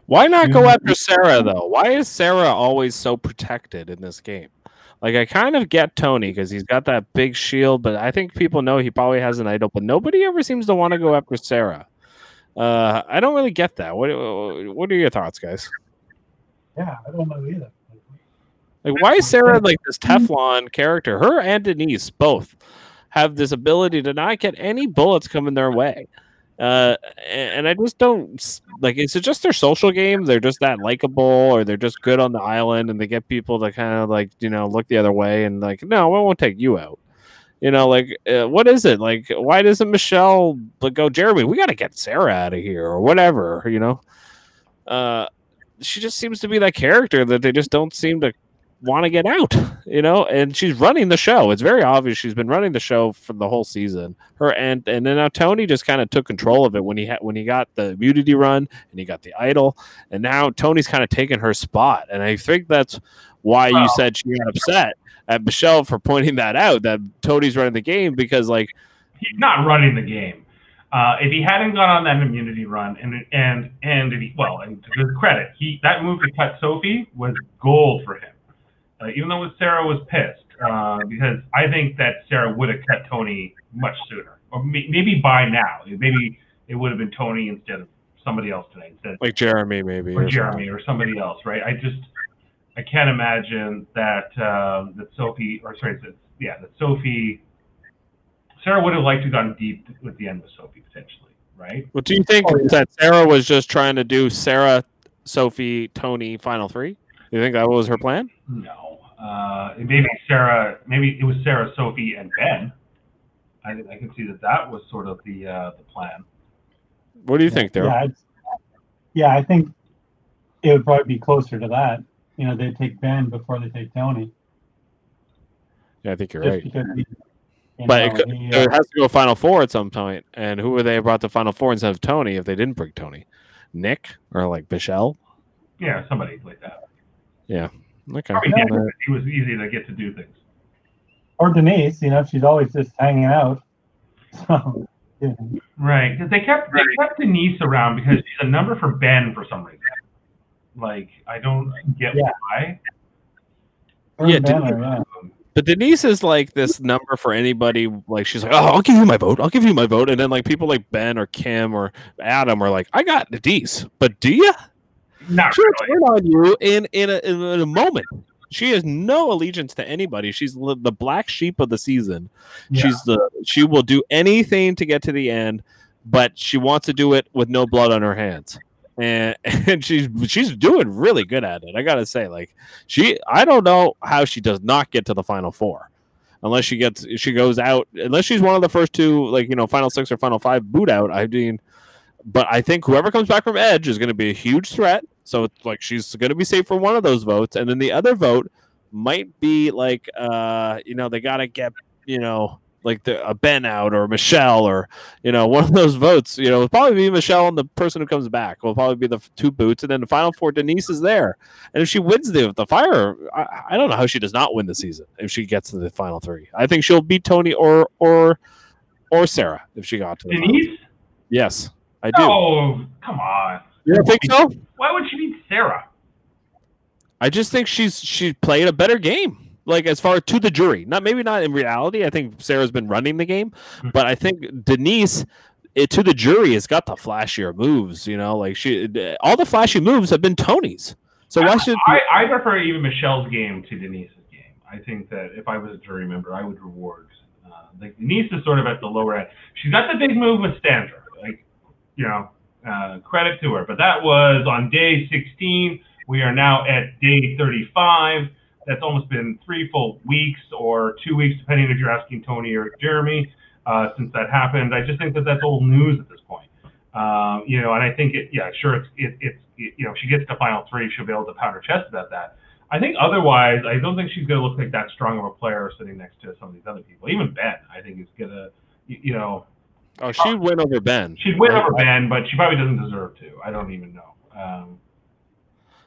Why not go after Sarah though? Why is Sarah always so protected in this game? Like I kind of get Tony because he's got that big shield, but I think people know he probably has an idol, but nobody ever seems to want to go after Sarah. Uh, I don't really get that. What What are your thoughts, guys? yeah, I don't know either. Like, why is Sarah like this Teflon character? Her and Denise both have this ability to not get any bullets coming their way. Uh, and, and I just don't like. Is it just their social game? They're just that likable, or they're just good on the island, and they get people to kind of like you know look the other way and like, no, we won't take you out. You know, like uh, what is it? Like, why doesn't Michelle like go, Jeremy? We got to get Sarah out of here, or whatever. You know, uh, she just seems to be that character that they just don't seem to want to get out, you know, and she's running the show. It's very obvious she's been running the show for the whole season. Her and and then now Tony just kind of took control of it when he had when he got the immunity run and he got the idol, and now Tony's kind of taken her spot. And I think that's why you said she got upset at Michelle for pointing that out that Tony's running the game because like he's not running the game. Uh, if he hadn't gone on that immunity run, and and and if he, well, and to his credit, he that move to cut Sophie was gold for him. Uh, even though Sarah was pissed, uh, because I think that Sarah would have cut Tony much sooner, or may, maybe by now, maybe it would have been Tony instead of somebody else tonight, instead like Jeremy maybe or or Jeremy or somebody else, right? I just I can't imagine that um, that Sophie or sorry, that, yeah, that Sophie Sarah would have liked to have gone deep with the end with Sophie potentially, right? What do you think Oh, yeah. that Sarah was just trying to do Sarah, Sophie, Tony final three? You think that was her plan? No, uh, maybe Sarah, maybe it was Sarah, Sophie, and Ben. I, I can see that that was sort of the uh, the plan. What do you think, Daryl? Yeah, yeah, I think it would probably be closer to that. You know, they take Ben before they take Tony. Yeah, I think you're just right. because he- you But it, could, he, it uh, has to go final four at some point. And who would they have brought to final four instead of Tony if they didn't bring Tony? Nick or like Michelle? Yeah, somebody like that. Yeah. Okay. Probably Uh, Nick, he was easy to get to do things. or Denise, you know, she's always just hanging out. So, yeah. Right, because they kept they kept Denise around because she's a number for Ben for some reason. Like I don't get Yeah. why. Her Yeah, and Ben Denise- yeah. But Denise is like this number for anybody. Like she's like, oh, I'll give you my vote. I'll give you my vote. And then like people like Ben or Kim or Adam are like, I got Denise, but do you? Not She'll really. turn on you in in a, in a moment. she has no allegiance to anybody. She's the black sheep of the season. Yeah. She's the she will do anything to get to the end, but she wants to do it with no blood on her hands. And and she's she's doing really good at it. I gotta say, like she, I don't know how she does not get to the final four, unless she gets she goes out. Unless she's one of the first two, like you know, final six or final five boot out. I mean, but I think whoever comes back from Edge is going to be a huge threat. So it's like she's going to be safe for one of those votes, and then the other vote might be like, uh, you know, they got to get, you know, like the a Ben out or Michelle or you know one of those votes. You know, it'll probably be Michelle and the person who comes back. Will probably be the two boots, and then the final four. Denise is there, and if she wins the the fire, I, I don't know how she does not win the season if she gets to the final three. I think she'll beat Tony or or or Sarah if she got to the final. Denise? Yes, I do. Oh, come on. You don't think so? Why would she beat Sarah? I just think she's she played a better game. Like as far to the jury, not maybe not in reality. I think Sarah's been running the game, Mhm. but I think Denise, it, to the jury, has got the flashier moves. You know, like she, all the flashy moves have been Tony's. So why should I, I prefer even Michelle's game to Denise's game. I think that if I was a jury member, I would reward. Uh, like Denise is sort of at the lower end. She's got the big move with Sandra. Like, you know, uh, credit to her. But that was on day 16. We are now at day 35. That's almost been three full weeks or two weeks, depending if you're asking Tony or Jeremy, uh, since that happened. I just think that that's old news at this point. Um, you know, and I think it, yeah, sure, it's, it, it's, it, you know, if she gets to final three, she'll be able to pound her chest about that. I think otherwise, I don't think she's going to look like that strong of a player sitting next to some of these other people. Even Ben, I think is going to, you know, oh she'd win over Ben? she'd win Right? over Ben, but she probably doesn't deserve to. I don't even know. Um.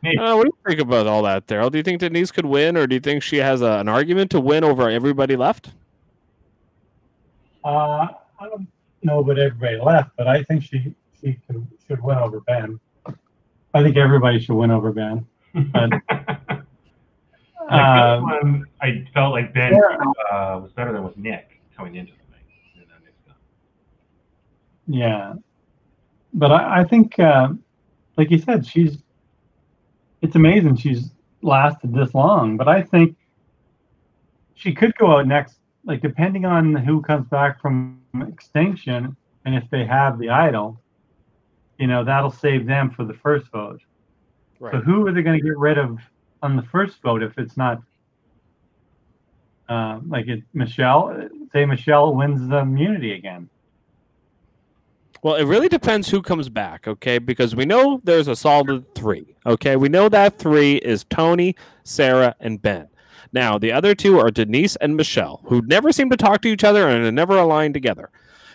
Uh, what do you think about all that, Daryl? Do you think Denise could win, or do you think she has a, an argument to win over everybody left? Uh, I don't know about everybody left, but I think she she can, should win over Ben. I think everybody should win over Ben. But, Like um, this one, I felt like Ben Yeah. uh, was better than with Nick coming into the night. in that next one. Yeah, but I, I think, uh, like you said, she's. It's amazing she's lasted this long, but I think she could go out next. Like depending on who comes back from extinction, and if they have the idol, you know that'll save them for the first vote. So who are they going to get rid of on the first vote if it's not? Uh, like it, Michelle, say Michelle wins the immunity again. Well, it really depends who comes back, okay? Because we know there's a solid three, okay? We know that three is Tony, Sarah, and Ben. Now, the other two are Denise and Michelle, who never seem to talk to each other and are never aligned together.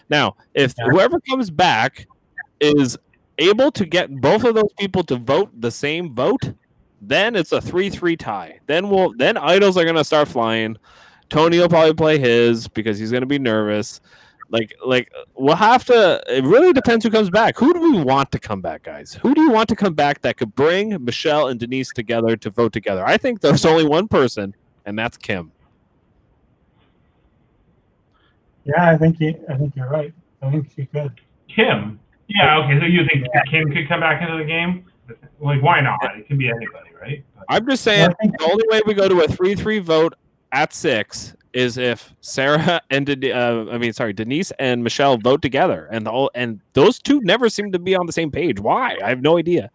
Now, if whoever comes back is able to get both of those people to vote the same vote, then it's a 3-3 tie. Then we'll then idols are going to start flying. Tony will probably play his because he's going to be nervous. Like, like we'll have to. It really depends who comes back. Who do we want to come back, guys? Who do you want to come back that could bring Michelle and Denise together to vote together? I think there's only one person, and that's Kim. Yeah, I think you. I think you're right. I think she could. Kim. Yeah. Okay. So you think Kim could come back into the game? Like, why not? It can be anybody, right? I'm just saying I think- the only way we go to a three-three vote at six is if Sarah and uh, I mean, sorry, Denise and Michelle vote together, and whole, and those two never seem to be on the same page. Why? I have no idea.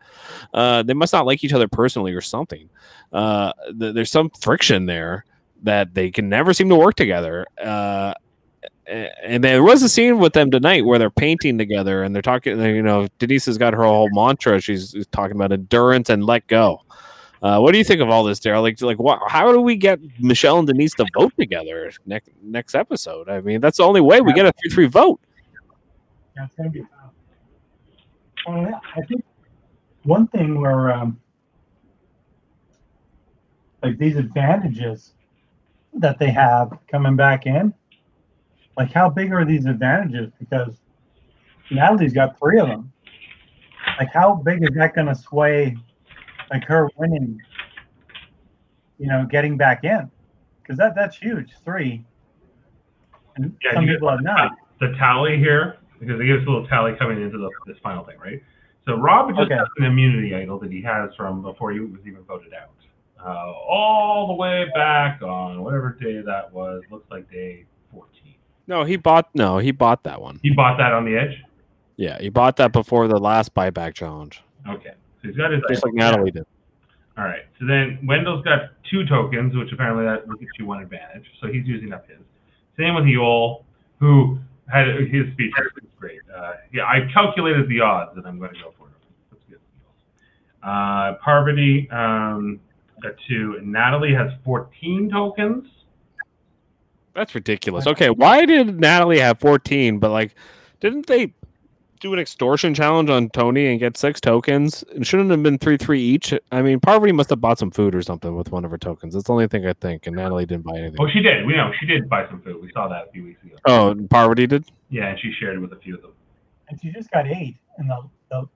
Uh, they must not like each other personally or something. Uh, th- there's some friction there that they can never seem to work together. Uh, and there was a scene with them tonight where they're painting together and they're talking. You know, Denise has got her whole mantra. She's talking about endurance and let go. Uh, what do you think of all this, Daryl? Like, like, what? How do we get Michelle and Denise to vote together next next episode? I mean, that's the only way we get a three three vote. It's gonna be. Well, I think one thing where, um, like these advantages that they have coming back in, like how big are these advantages? Because Natalie's got three of them. Like, how big is that going to sway, like her winning? You know, getting back in, because that that's huge. Three, and Yeah, some people have not. the tally here because it gives a little tally coming into the, this final thing, right? So Rob just Okay. has an immunity idol that he has from before he was even voted out. uh, all the way back on whatever day that was. Looks like day 14. No, he bought no, he bought that one. He bought that on the edge. Yeah, he bought that before the last buyback challenge, Okay, so he's got his just like Natalie did. All right. So then Wendell's got two tokens, which apparently that will get you one advantage. So he's using up his. Same with Yul, who had his speech was great. Uh, yeah, I calculated the odds, and I'm going to go for it. Let's get Uh, Parvati um, got two, and Natalie has 14 tokens. That's ridiculous. Okay, why did Natalie have 14, but like, didn't they do an extortion challenge on Tony and get six tokens? It shouldn't have been three, three each. I mean, Parvati must have bought some food or something with one of her tokens. That's the only thing I think. And Natalie didn't buy anything. Oh, she did. We know she did buy some food. We saw that a few weeks ago. Oh, Parvati did. Yeah, and she shared it with a few of them. And she just got eight And the, the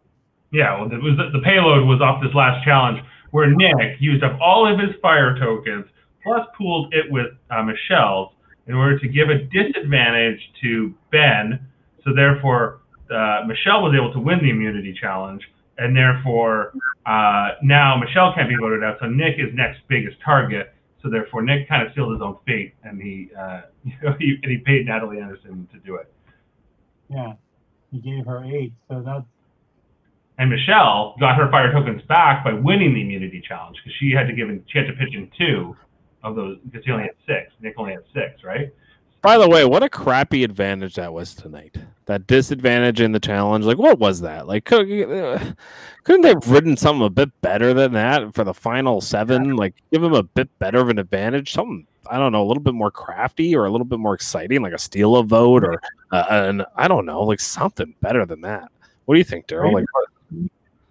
Yeah, well, it was the payload was off this last challenge where Nick used up all of his fire tokens plus pooled it with uh, Michelle's in order to give a disadvantage to Ben. So therefore, uh, Michelle was able to win the immunity challenge, and therefore uh, now Michelle can't be voted out. So Nick is next biggest target. So therefore, Nick kind of sealed his own fate, and he, uh, you know, he and he paid Natalie Anderson to do it. yeah, he gave her eight. So that's And Michelle got her fire tokens back by winning the immunity challenge because she had to give in, she had to pitch in two of those because he only had six. Nick only had six, right? By the way, what a crappy advantage that was tonight. That disadvantage in the challenge. Like, what was that? Like, could, uh, couldn't they have written something a bit better than that for the final seven? Like, give him a bit better of an advantage. Something I don't know, a little bit more crafty or a little bit more exciting, like a steal a vote or uh, an I don't know, like something better than that. What do you think, Daryl? Like,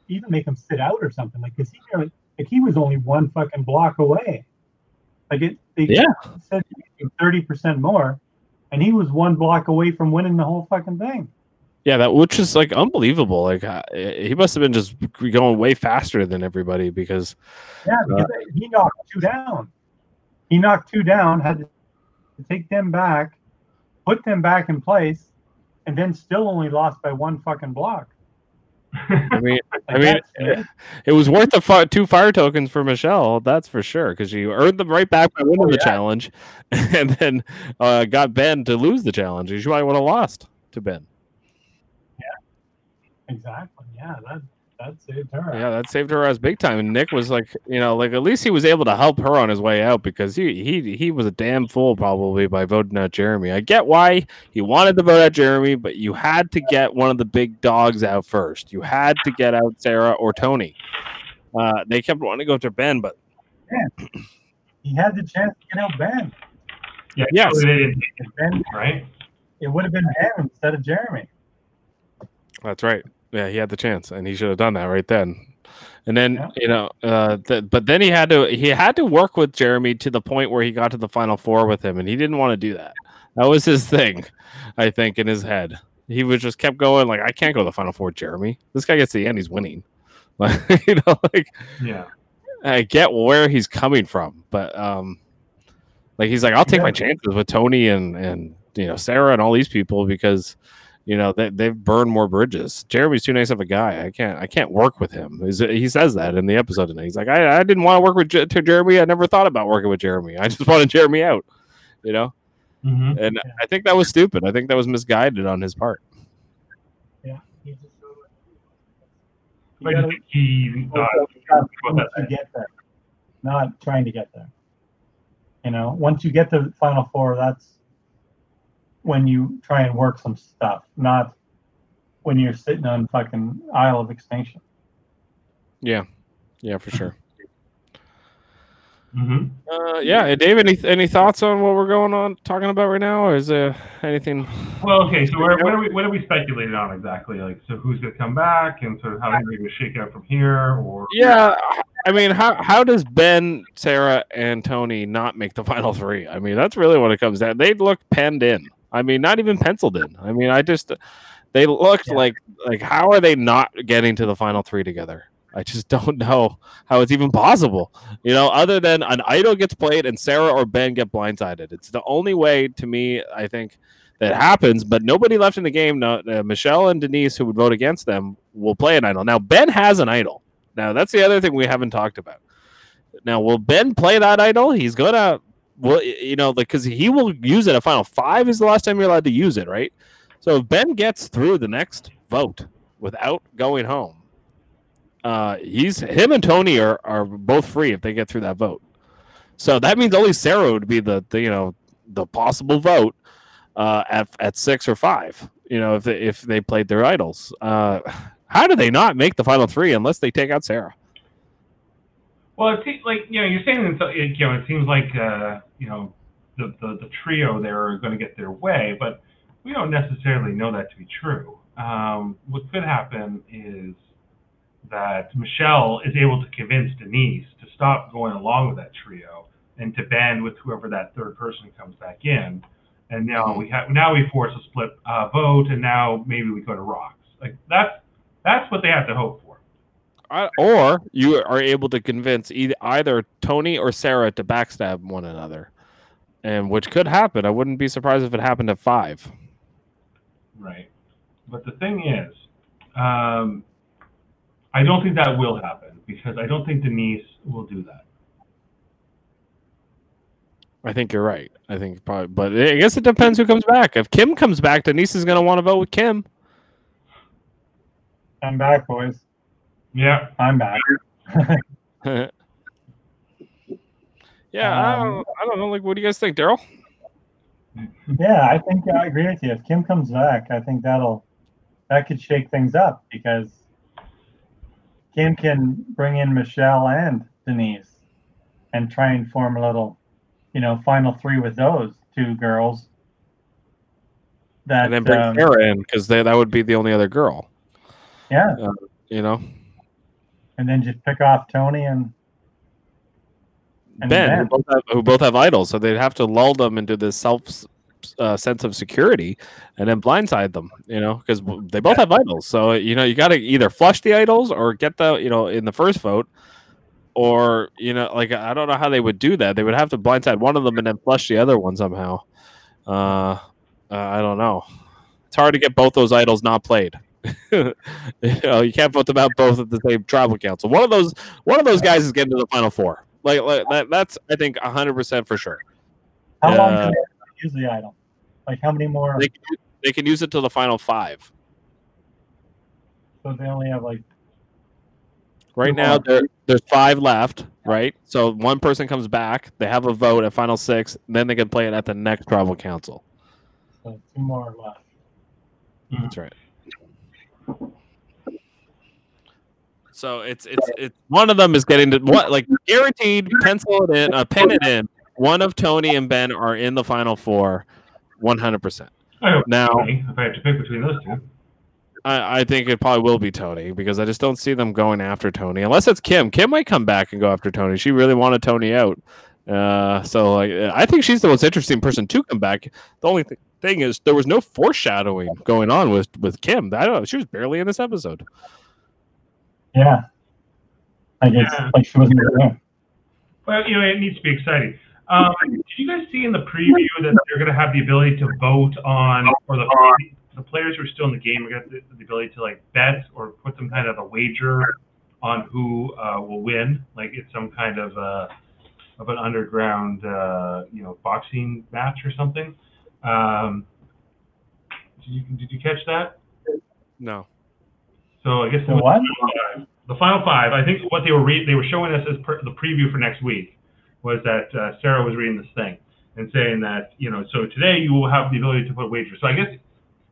even make him sit out or something. Like, cause he like he was only one fucking block away. Like it, they Yeah. said thirty percent more, and he was one block away from winning the whole fucking thing. yeah, that which is like unbelievable. Like, uh, he must have been just going way faster than everybody because Yeah, because he knocked two down. He knocked two down, had to take them back, put them back in place, and then still only lost by one fucking block. I mean, I mean, amazing. it was worth the fi- two fire tokens for Michelle. That's for sure because you earned them right back by winning Oh, the yeah. challenge, and then uh, got Ben to lose the challenge. You might would have lost to Ben. Yeah, exactly. Yeah, that that saved her. Yeah, that saved her ass big time. And Nick was like, you know, like at least he was able to help her on his way out because he he he was a damn fool probably by voting out Jeremy. I get why he wanted to vote out Jeremy, but you had to get one of the big dogs out first. You had to get out Sarah or Tony. Uh, they kept wanting to go to Ben, but He had the chance to get out Ben. yeah, Yes. so they Ben right? it would have been Ben instead of Jeremy. That's right. Yeah, he had the chance, and he should have done that right then. And then Yeah. you know, uh, th- but then he had to he had to work with Jeremy to the point where he got to the final four with him, and he didn't want to do that. That was his thing, I think, in his head. He was just kept going like, I can't go to the final four, Jeremy. This guy gets to the end, he's winning. Like you know, like Yeah. I get where he's coming from, but um, like he's like, I'll take my chances with Tony and and you know Sarah and all these people because you know they they've burned more bridges. Jeremy's too nice of a guy. I can't I can't work with him. He's, he says that in the episode tonight. He's like, I, I didn't want to work with J- to Jeremy. I never thought about working with Jeremy. I just wanted Jeremy out. You know, hmm and Yeah. I think that was stupid. I think that was misguided on his part. yeah He just you But gotta- he thought once about you that. get there, not trying to get there. You know, once you get to the final four, that's when you try and work some stuff, not when you're sitting on fucking Isle of Extinction. Yeah, yeah, for sure. hmm Uh, yeah, Dave. Any any thoughts on what we're going on talking about right now, or is there anything? Well, okay. So where, what are we what are we speculating on exactly? Like, so who's going to come back, and sort of how are we going to shake out from here? Or Yeah, I mean, how how does Ben, Sarah, and Tony not make the final three? I mean, that's really what it comes down. They look penned in. I mean, not even penciled in. I mean, I just they looked Yeah. like like how are they not getting to the final three together? I just don't know how it's even possible. You know, other than an idol gets played and Sarah or Ben get blindsided. It's the only way to me. I think that happens. But nobody left in the game. No, uh, Michelle and Denise, who would vote against them, will play an idol. Now Ben has an idol. Now that's the other thing we haven't talked about. Now, will Ben play that idol? He's gonna, well, you know, because he will use it at final five. Is the last time you're allowed to use it, right? So if Ben gets through the next vote without going home, uh, he's him and Tony are are both free if they get through that vote. So that means only Sarah would be the, the you know the possible vote uh, at at six or five. You know, if they, if they played their idols, uh, how do they not make the final three unless they take out Sarah? Well, it seems like you know you're saying that it, you know it seems like uh, you know the, the the trio there are going to get their way, but we don't necessarily know that to be true. Um, what could happen is that Michelle is able to convince Denise to stop going along with that trio and to band with whoever that third person comes back in. And now we have now we force a split uh, vote, and now maybe we go to rocks. Like that's that's what they have to hope or you are able to convince either either Tony or Sarah to backstab one another, and which could happen. I wouldn't be surprised if it happened at five. Right. But the thing is, um, I don't think that will happen because I don't think Denise will do that. I think you're right. I think probably, but I guess it depends who comes back. If Kim comes back, Denise is going to want to vote with Kim. I'm back, boys. Yeah. I'm back. yeah, I don't, I don't know. Like, what do you guys think, Daryl? Yeah, I think I agree with you. If Kim comes back, I think that'll that could shake things up because Kim can bring in Michelle and Denise and try and form a little, you know, final three with those two girls. That and then bring um, Sarah in because that would be the only other girl. yeah, You know, and then just pick off Tony and and Ben, Ben. Who, both have, who both have idols, so they'd have to lull them into this self uh, sense of security and then blindside them. You know, because they both have idols. So you know, you got to either flush the idols or get the you know in the first vote. Or you know, like I don't know how they would do that. They would have to blindside one of them and then flush the other one somehow. Uh, uh, I don't know. It's hard to get both those idols not played. you know, you can't vote them out both at the same tribal council. One of those, one of those guys is getting to the final four. Like, like that, that's I think hundred percent for sure. How long Uh, can they use the idol? Like how many more? They can, they can use it till the final five. so they only have like Right now, there, there's five left. Right, so one person comes back. They have a vote at final six. Then they can play it at the next tribal council. so two more left. That's right. So it's it's it's one of them is getting to what like guaranteed pencil it in, uh, pen it in. One of Tony and Ben are in the final four, one hundred percent. Now- Tony, if I have to pick between those two. I, I think it probably will be Tony because I just don't see them going after Tony unless it's Kim. Kim might come back and go after Tony. She really wanted Tony out. Uh, so like I think she's the most interesting person to come back. The only th- thing is there was no foreshadowing going on with with Kim. I don't know. She was barely in this episode. Yeah. Like it's Yeah. like she wasn't there. Well, you know, it needs to be exciting. Um, did you guys see in the preview that they're going to have the ability to vote on, or the the players who are still in the game are going to have the, the ability to like bet or put some kind of a wager on who uh, will win? Like it's some kind of uh, of an underground, uh, you know, boxing match or something. Um, did you did you catch that? No. So I guess So what? the final five. I think what they were re- they were showing us as per- the preview for next week was that uh, Sarah was reading this thing and saying that you know so today you will have the ability to put wagers. So I guess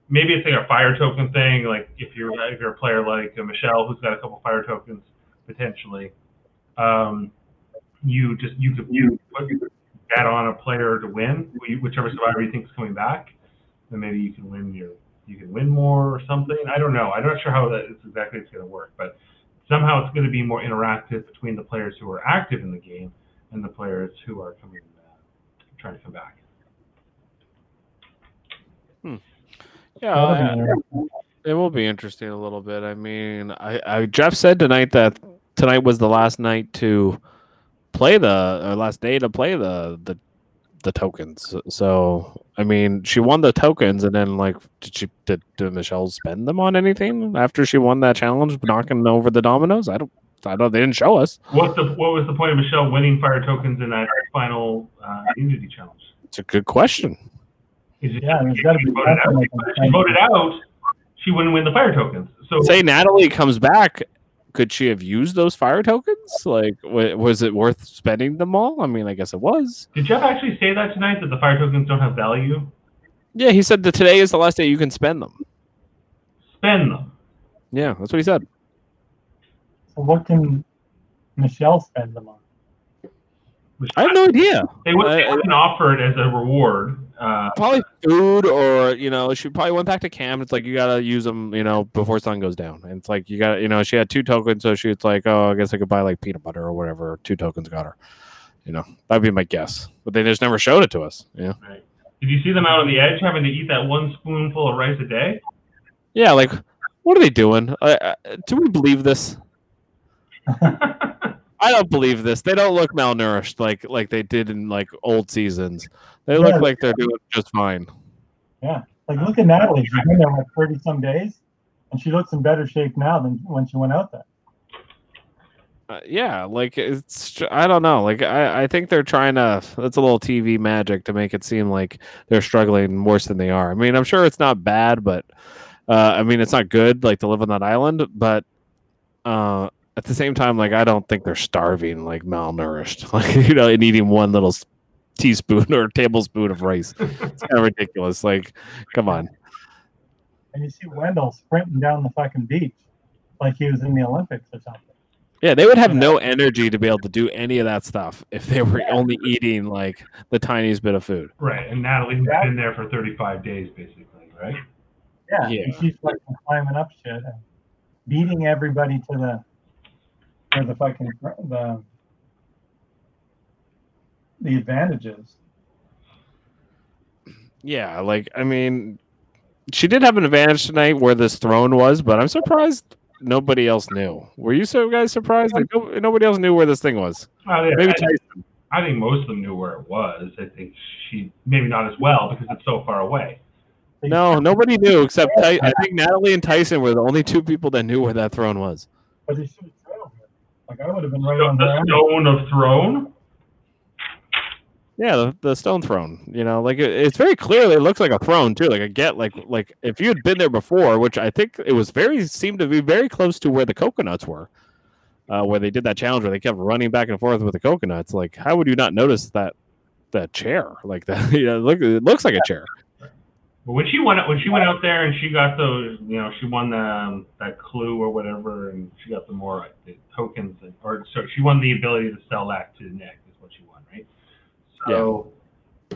maybe it's like a fire token thing. Like if you're if you're a player like uh, Michelle who's got a couple fire tokens potentially, um, you just you could you put bet on a player to win whichever survivor you think is coming back, then maybe you can win your you can win more or something. I don't know. I'm not sure how that is exactly it's going to work, but somehow it's going to be more interactive between the players who are active in the game and the players who are coming uh, trying to come back. Hmm. Yeah, That'll I- be interesting. It will be interesting a little bit. I mean, I, I Jeff said tonight that tonight was the last night to play the or last day to play the the the tokens. So I mean, she won the tokens, and then like, did she did, did Michelle spend them on anything after she won that challenge, knocking over the dominoes? I don't I don't. They didn't show us. What's the what was the point of Michelle winning fire tokens in that final uh, immunity challenge? It's a good question. Is it Yeah, there's she be voted out? like she voted out, she wouldn't win the fire tokens. So Say Natalie comes back. Could she have used those fire tokens? Like, wa- was it worth spending them all? I mean, I guess it was. did Jeff actually say that tonight that the fire tokens don't have value? Yeah, he said that today is the last day you can spend them. Spend them. Yeah, that's what he said. So what can Michelle spend them on? I have no idea. They would they I- I- wouldn't offer it as a reward. Uh, Probably food, or you know, she probably went back to camp. It's like you gotta use them, you know, before sun goes down. And it's like you got, to you know, she had two tokens, so she was like, oh, I guess I could buy like peanut butter or whatever. Two tokens got her. You know, that'd be my guess. But they just never showed it to us. Yeah. did you see them out on the edge having to eat that one spoonful of rice a day? Yeah, like, what are they doing? Uh, do we believe this? I don't believe this. They don't look malnourished like like they did in like old seasons. They look like they're doing just fine. Yeah. Like, look at Natalie. She's been there like 30 some days, and she looks in better shape now than when she went out there. Uh, yeah, like it's I don't know. Like I I think they're trying to. That's a little TV magic to make it seem like they're struggling worse than they are. I mean, I'm sure it's not bad, but uh, I mean, it's not good like to live on that island. But uh, at the same time, like I don't think they're starving, like malnourished, like you know, and eating one little teaspoon or tablespoon of rice. It's kind of ridiculous. Like, come on. And you see Wendell sprinting down the fucking beach like he was in the Olympics or something. Yeah, they would have no energy to be able to do any of that stuff if they were only eating like the tiniest bit of food. Right, and Natalie's Yeah. been there for 35 days, basically, right? Yeah, Yeah. and she's like climbing up shit and beating everybody to the to the fucking the the advantages. Yeah, like I mean, she did have an advantage tonight where this throne was, but I'm surprised nobody else knew. Were you so guys surprised? Like no, nobody else knew where this thing was. Oh, yeah, Maybe I, Tyson. I think most of them knew where it was. I think she maybe not as well because it's so far away. No, nobody knew except Ty- I think Natalie and Tyson were the only two people that knew where that throne was. But they should have. Like I would have been right So, on the there. stone of throne. Yeah, the, the stone throne. You know, like it, it's very clearly it looks like a throne too. Like I get like like if you had been there before, which I think it was very seemed to be very close to where the coconuts were, uh, where they did that challenge where they kept running back and forth with the coconuts. Like, how would you not notice that that chair like that? you know, look, it looks like a chair. But when she went when she went out there and she got those, you know, she won the, um, that clue or whatever, and she got the more the tokens, and, or so she won the ability to sell that to Nick is what she won, right? So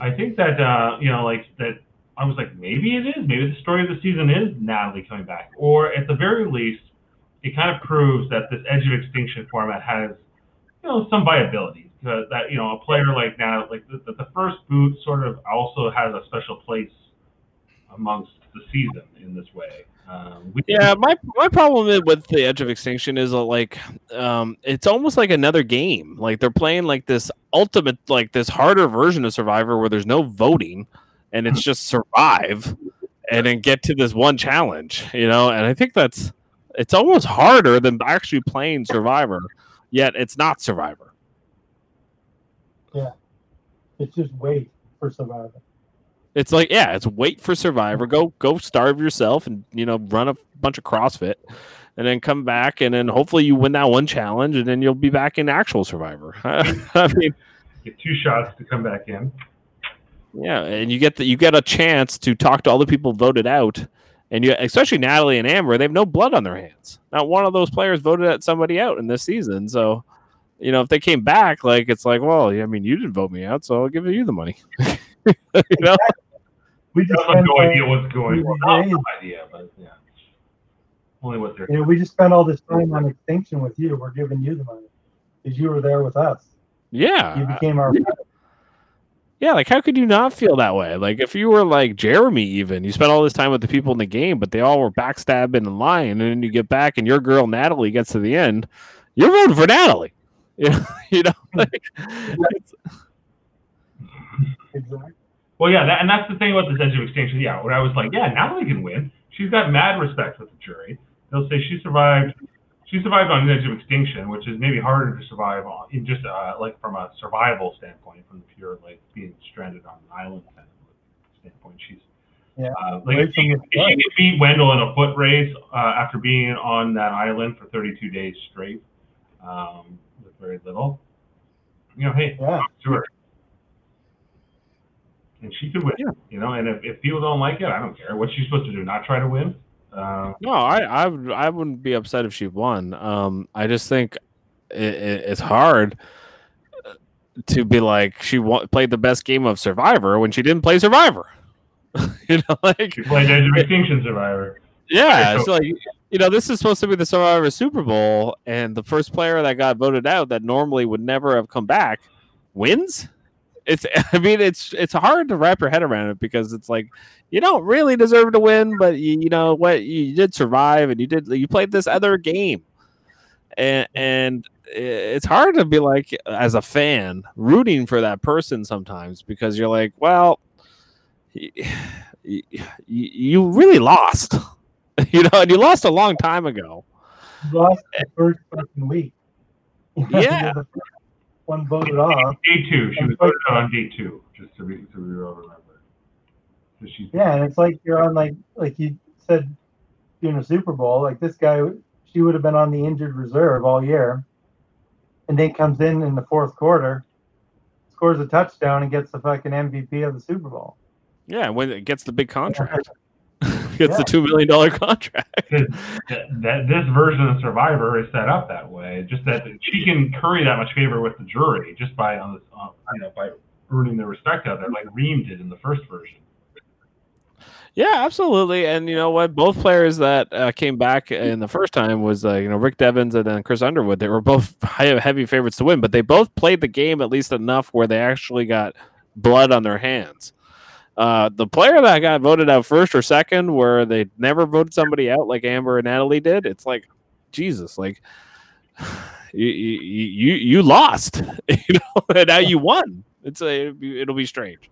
I think that uh, you know, like that. I was like, maybe it is. Maybe the story of the season is Natalie coming back, or at the very least, it kind of proves that this Edge of Extinction format has, you know, some viability. That, that you know, a player like Natalie, like the, the first boot, sort of also has a special place amongst the season in this way. Um, we, Yeah, my my problem with the Edge of Extinction is uh, like, um, it's almost like another game. Like they're playing like this ultimate, like this harder version of Survivor where there's no voting, and it's just survive, and then get to this one challenge. You know, and I think that's it's almost harder than actually playing Survivor. Yet it's not Survivor. Yeah, it's just wait for survival. It's like yeah, it's wait for Survivor. Go go starve yourself and you know run a bunch of CrossFit, and then come back and then hopefully you win that one challenge and then you'll be back in actual Survivor. I mean, get two shots to come back in. yeah, and you get the, you get a chance to talk to all the people voted out, and you especially Natalie and Amber, they have no blood on their hands. Not one of those players voted at somebody out in this season, so. You know, if they came back, like it's like, well, I mean, you didn't vote me out, so I'll give you the money. you know, We just have no idea what's going on. Well, no idea, but yeah. Only what they're you know, we just spent all this time on extinction with you. We're giving you the money because you were there with us. Yeah. You became our friend. Yeah, like how could you not feel that way? Like if you were like Jeremy, even you spent all this time with the people in the game, but they all were backstabbing and lying, and then you get back and your girl Natalie gets to the end, you're voting for Natalie. You know, you know, like, Exactly. Well, yeah, that, and that's the thing about this edge of extinction. Yeah, where I was like, yeah, now Natalie can win. She's got mad respect with the jury. They'll say she survived. she survived on the edge of extinction, which is maybe harder to survive on in just uh, like from a survival standpoint, from the pure like being stranded on an island kind of standpoint. She's Yeah. uh, like if she, from if she could beat Wendell in a foot race uh, after being on that island for 32 days straight um, with very little, you know, hey, Yeah. to her. And she could win, Yeah. you know. And if, if people don't like it, I don't care. What's she supposed to do? Not try to win? Uh, No, I, I, I wouldn't be upset if she won. Um, I just think it, it, it's hard to be like she wa- played the best game of Survivor when she didn't play Survivor. you know, like she played Edge of Extinction Survivor. yeah, so- it's like you know, this is supposed to be the Survivor Super Bowl, and the first player that got voted out that normally would never have come back wins. It's, I mean, it's it's hard to wrap your head around it because it's like you don't really deserve to win, but you, you know what, you did survive, and you did you played this other game, and and it's hard to be like as a fan rooting for that person sometimes because you're like, well, you really lost. you know, and you lost a long time ago. Lost the first fucking week. Yeah. You're the first One voted off. Day two. She was like- voted on day two, just to be to be all remember. So she's Yeah, and it's like you're on like like you said during the Super Bowl, like this guy she would have been on the injured reserve all year. And then comes in in the fourth quarter, scores a touchdown and gets the fucking MVP of the Super Bowl. Yeah, when it gets the big contract, gets Yeah. the two million dollar contract. that, this version of Survivor is set up that way. Just that she can curry that much favor with the jury just by on this, uh, you know, by earning their respect out there, like Reem did in the first version. Yeah, absolutely. And you know what? Both players that uh, came back in the first time was uh, you know Rick Devens and then Chris Underwood. They were both heavy favorites to win, but they both played the game at least enough where they actually got blood on their hands. Uh, the player that got voted out first or second, where they never voted somebody out like Amber and Natalie did, it's like Jesus, like you you you, lost, you know, and now you won. It's a it'll be strange.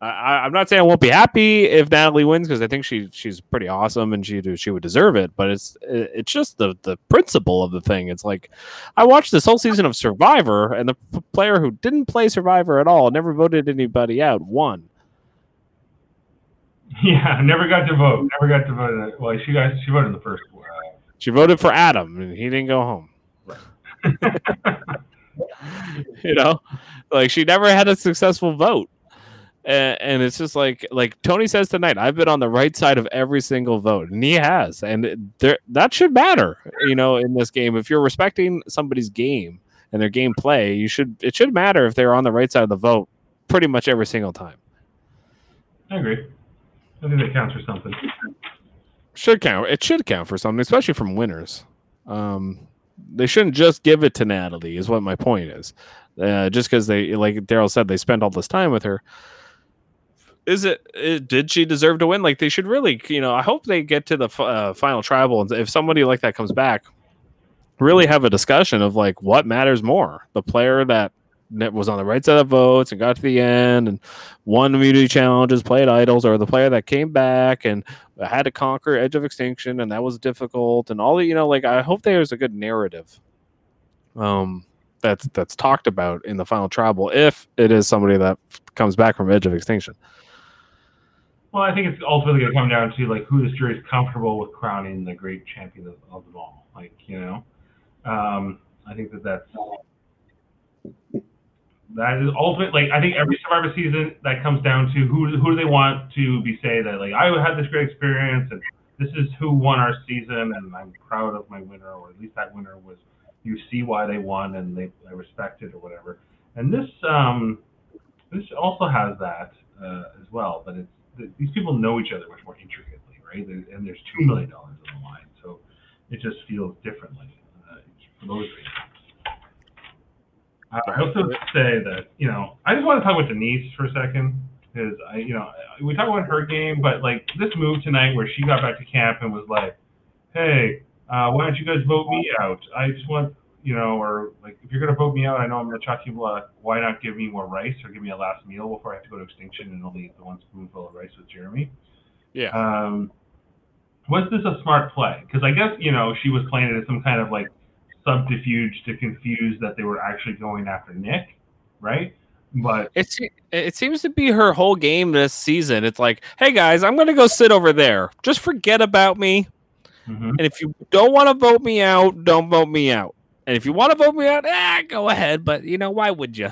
I- I'm not saying I won't be happy if Natalie wins because I think she she's pretty awesome and she she would deserve it. But it's it's just the the principle of the thing. It's like I watched this whole season of Survivor and the player who didn't play Survivor at all, never voted anybody out, won. Yeah, never got to vote. Never got to vote. Well, she got she voted in the first. Uh, She voted for Adam and he didn't go home. you know, like she never had a successful vote. And, and it's just like like Tony says tonight. I've been on the right side of every single vote, and he has, and there that should matter, you know, in this game. If you're respecting somebody's game and their gameplay, you should it should matter if they're on the right side of the vote pretty much every single time. I agree. I think that counts for something. Should count. It should count for something, especially from winners. Um, they shouldn't just give it to Natalie. Is what my point is. Uh, just because they, like Daryl said, they spent all this time with her. Is it, it? Did she deserve to win? Like they should really, you know. I hope they get to the uh, final tribal, and if somebody like that comes back, really have a discussion of like what matters more: the player that was on the right side of votes and got to the end and won immunity challenges, played idols, or the player that came back and had to conquer edge of extinction and that was difficult and all the you know like i hope there's a good narrative um that's that's talked about in the final tribal if it is somebody that comes back from edge of extinction Well, I think it's ultimately going to come down to like who this jury is comfortable with crowning the great champion of, of them all. Like you know, um, I think that that's that is ultimate. Like I think every Survivor season that comes down to who who do they want to be say that like I had this great experience and this is who won our season and I'm proud of my winner or at least that winner was you see why they won and they I respect it or whatever. And this um this also has that uh, as well, but it's th- these people know each other much more intricately, right? There- And there's two million dollars on the line, so it just feels differently uh, for those reasons. I also say that you know I just want to talk about Denise for a second because I you know we talk about her game, but like this move tonight where she got back to camp and was like, hey, uh, why don't you guys vote me out? I just want you know, or like if you're gonna vote me out, I know I'm gonna chuck you blood. Why not give me more rice or give me a last meal before I have to go to extinction and only eat the one spoonful of rice with Jeremy? yeah Um, was this a smart play? Because I guess you know she was playing it as some kind of like subterfuge to confuse that they were actually going after Nick, right? But It it seems to be her whole game this season. It's like, hey guys, I'm gonna go sit over there. Just forget about me. mhm. And if you don't want to vote me out, don't vote me out. And if you want to vote me out, ah, go ahead. But you know, why would you?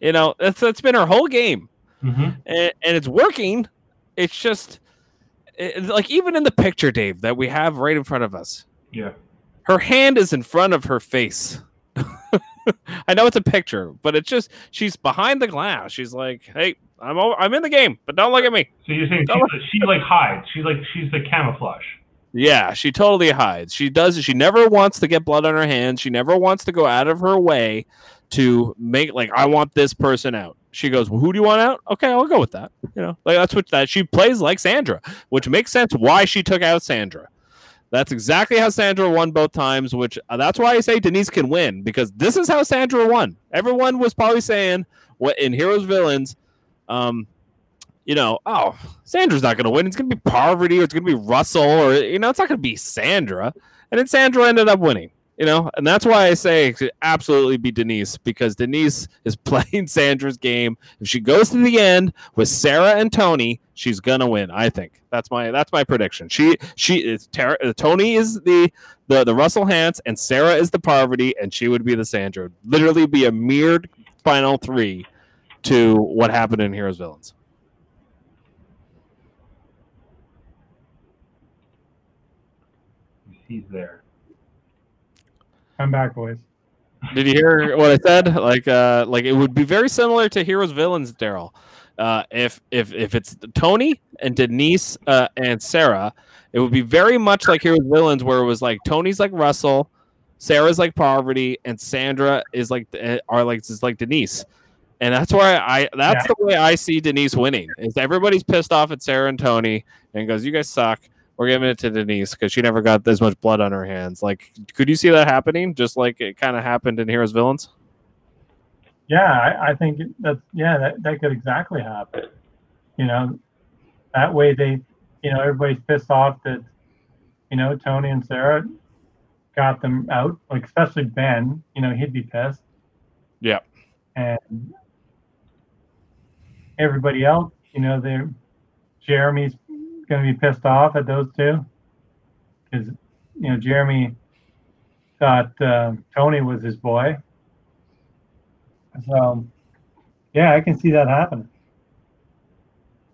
You know, that's that's been her whole game, Mhm. and, and it's working. It's just it, like even in the picture, Dave, that we have right in front of us, yeah, her hand is in front of her face. I know it's a picture, but it's just she's behind the glass. She's like, "Hey, I'm over, I'm in the game, but don't look at me." so you're saying she, she like hides? She's like she's the camouflage. Yeah, she totally hides. She does. She never wants to get blood on her hands. She never wants to go out of her way to make like I want this person out. She goes, well, "Who do you want out?" Okay, I'll go with that. You know, like that's what that she plays like Sandra, which makes sense why she took out Sandra. That's exactly how Sandra won both times, which uh, that's why I say Denise can win because this is how Sandra won. Everyone was probably saying what in Heroes Villains, um, you know, oh, Sandra's not going to win. It's going to be Parvati or it's going to be Russell or, you know, it's not going to be Sandra. And then Sandra ended up winning, you know, and that's why I say it absolutely be Denise because Denise is playing Sandra's game. If she goes to the end with Sarah and Tony, she's to win. I think that's my, that's my prediction. She, she is, uh, Tony is the, the, the Russell Hantz and Sarah is the Parvati and she would be the Sandra. Literally be a mirrored final three to what happened in Heroes Villains. He's there. Come back, boys. Did you hear what I said? Like, uh, like it would be very similar to Heroes Villains, Daryl. Uh, if if if it's Tony and Denise uh, and Sarah, it would be very much like Heroes Villains, where it was like Tony's like Russell, Sarah's like Parvati, and Sandra is like uh, are like is like Denise, and that's why I that's the way I see Denise winning. Is everybody's pissed off at Sarah and Tony and goes, "You guys suck." We're giving it to Denise because she never got this much blood on her hands. Like, could you see that happening? Just like it kind of happened in Heroes Villains. Yeah, I, I think that's yeah, that, that could exactly happen. You know, that way they, you know, everybody's pissed off that, you know, Tony and Sarah got them out. Like especially Ben, you know, he'd be pissed. Yeah. And everybody else, you know, they're Jeremy's going to be pissed off at those two because you know Jeremy thought uh, Tony was his boy. So, yeah, I can see that happening.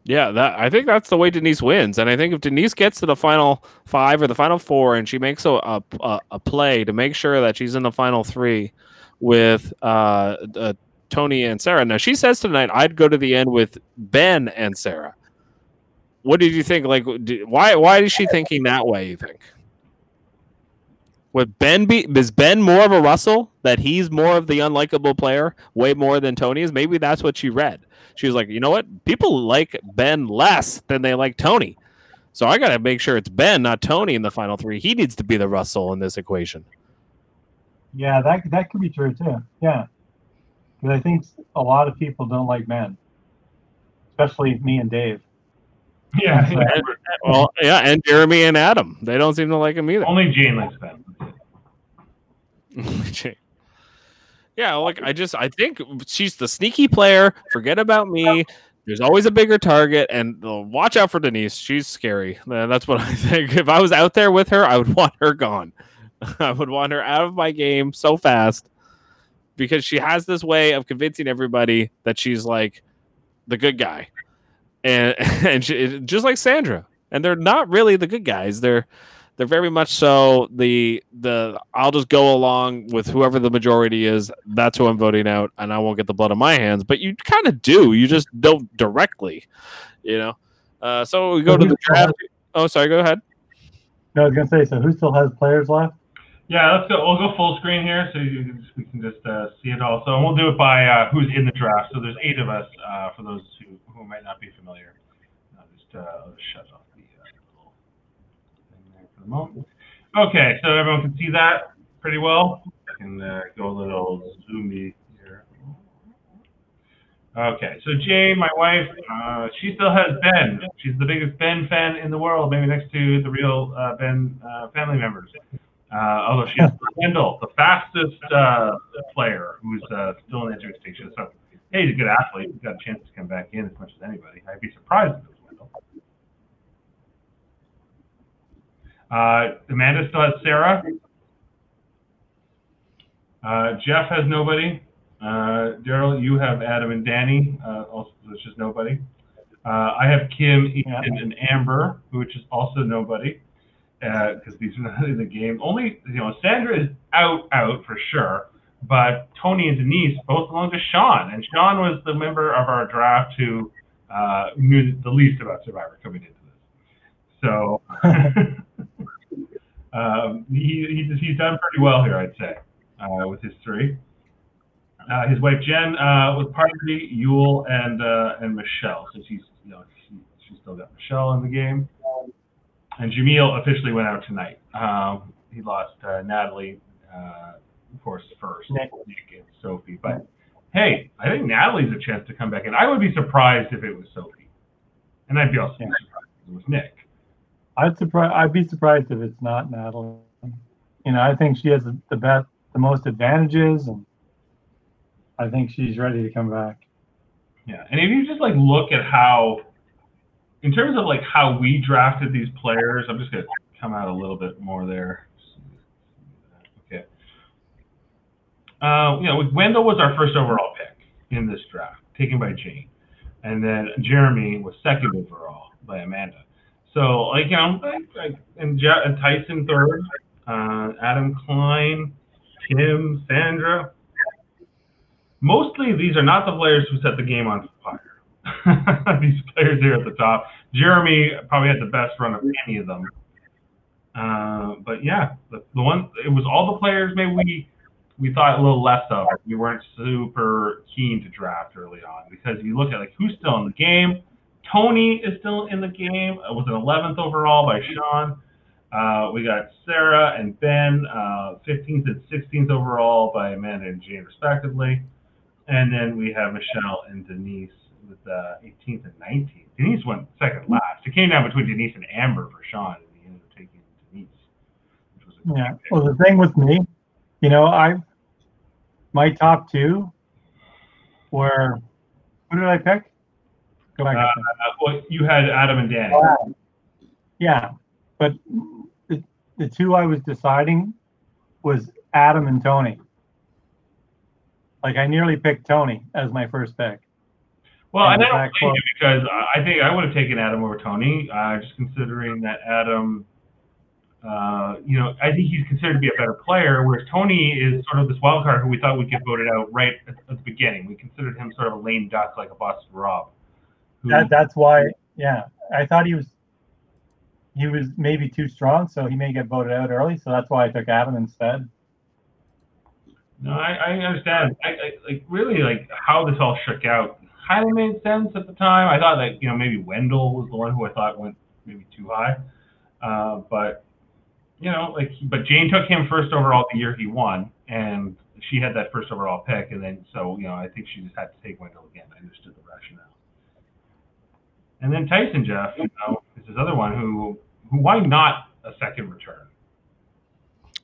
Yeah, that I think that's the way Denise wins, and I think if Denise gets to the final five or the final four, and she makes a a, a- play to make sure that she's in the final three with uh, uh, Tony and Sarah. Now she says tonight, I'd go to the end with Ben and Sarah. What did you think? Like, why why is she thinking that way? You think? Would Ben be is Ben more of a Russell that he's more of the unlikable player, way more than Tony is? Maybe that's what she read. She was like, you know what? People like Ben less than they like Tony. So I got to make sure it's Ben, not Tony, in the final three. He needs to be the Russell in this equation. Yeah, that that could be true too. Yeah, because I think a lot of people don't like Ben, especially me and Dave. Yeah. Well, yeah, and Jeremy and Adam. They don't seem to like him either. only Jane likes Ben. yeah, like I just I think she's the sneaky player. Forget about me. There's always a bigger target, and uh, watch out for Denise. She's scary. That's what I think. If I was out there with her, I would want her gone. I would want her out of my game so fast because she has this way of convincing everybody that she's like the good guy, and and she, just like Sandra. And they're not really the good guys. They're they're very much so the the I'll just go along with whoever the majority is. That's who I'm voting out, and I won't get the blood on my hands. But you kind of do. You just don't directly, you know. Uh, so we go to the draft. Oh, sorry. Go ahead. No, I was gonna say. So who still has players left? Yeah, let's go. We'll go full screen here, so you can, we can just uh, see it all. So and we'll do it by uh, who's in the draft. So there's eight of us. Uh, for those who, who might not be familiar, I'll just uh, shut off the uh, little thing there for the moment. Okay, so everyone can see that pretty well. I can uh, go a little zoomy here. Okay, so Jane, my wife, uh, she still has Ben. She's the biggest Ben fan in the world, maybe next to the real uh, Ben uh, family members. Uh, although she's Wendell, the fastest player who's still in the education. So, hey, he's a good athlete. He's got a chance to come back in as much as anybody. I'd be surprised if it was Wendell. Uh, Amanda still has Sarah. Uh, Jeff has nobody. Uh, Daryl, you have Adam and Danni. Uh, also, which is nobody. Uh, I have Kim, Ethan, and Amber, which is also nobody, because these are not in the game. Only, you know, Sandra is out, out for sure. But Tony and Denise both belong to Sean, and Sean was the member of our draft who uh, knew the least about Survivor coming into this. So um, he, he's, he's done pretty well here, I'd say, uh, with his three. Uh, his wife Jen uh, was Parvati, Yul, and uh, and Michelle. So she's you know she, she's still got Michelle in the game. And Jameel officially went out tonight. Um, he lost uh, Natalie, of course, first Nick. Nick and Sophie. But hey, I think Natalie's a chance to come back in. I would be surprised if it was Sophie, and I'd be also Yeah. surprised if it was Nick. I'd surprise. I'd be surprised if it's not Natalie. You know, I think she has the best, the most advantages, and I think she's ready to come back. Yeah, and if you just like look at how, in terms of like how we drafted these players, I'm just gonna come out a little bit more there. Okay. Uh, you know, Wendell was our first overall pick in this draft, taken by Jane, and then Jeremy was second overall by Amanda. So like you know, like, and Tyson third, uh, Adam Klein, Tim, Sandra mostly these are not the players who set the game on fire. these players here at the top. Jeremy probably had the best run of any of them. Uh, but yeah, the, the one it was all the players maybe we we thought a little less of. We weren't super keen to draft early on because you look at like who's still in the game. Tony is still in the game. It was an 11th overall by Sean. Uh, we got Sarah and Ben, uh, 15th and 16th overall by Amanda and Jane, respectively. And then we have Michelle and Denise with uh, 18th and 19th. Denise went second last. It came down between Denise and Amber for Sean, and he ended up taking Denise, which was a Yeah. Well, the thing with me, you know, I my top two were who did I pick? Go back. Uh, well, you had Adam and Danni. Wow. Yeah, but the, the two I was deciding was Adam and Tony. Like I nearly picked Tony as my first pick. Well, and I don't blame you because I think I would have taken Adam over Tony, uh, just considering that Adam, uh, you know, I think he's considered to be a better player, whereas Tony is sort of this wild card who we thought would get voted out right at, at the beginning. We considered him sort of a lame duck, like a Boston Rob. who- That, that's why, yeah, I thought he was he was maybe too strong, so he may get voted out early. So that's why I took Adam instead. No, I, I understand. I, I like really like how this all shook out. Kind of made sense at the time. I thought that you know maybe Wendell was the one who I thought went maybe too high, uh, but you know like but Jane took him first overall the year he won, and she had that first overall pick, and then so you know I think she just had to take Wendell again. I understood the rationale. And then Tyson Jeff, you know, is this other one who who why not a second return?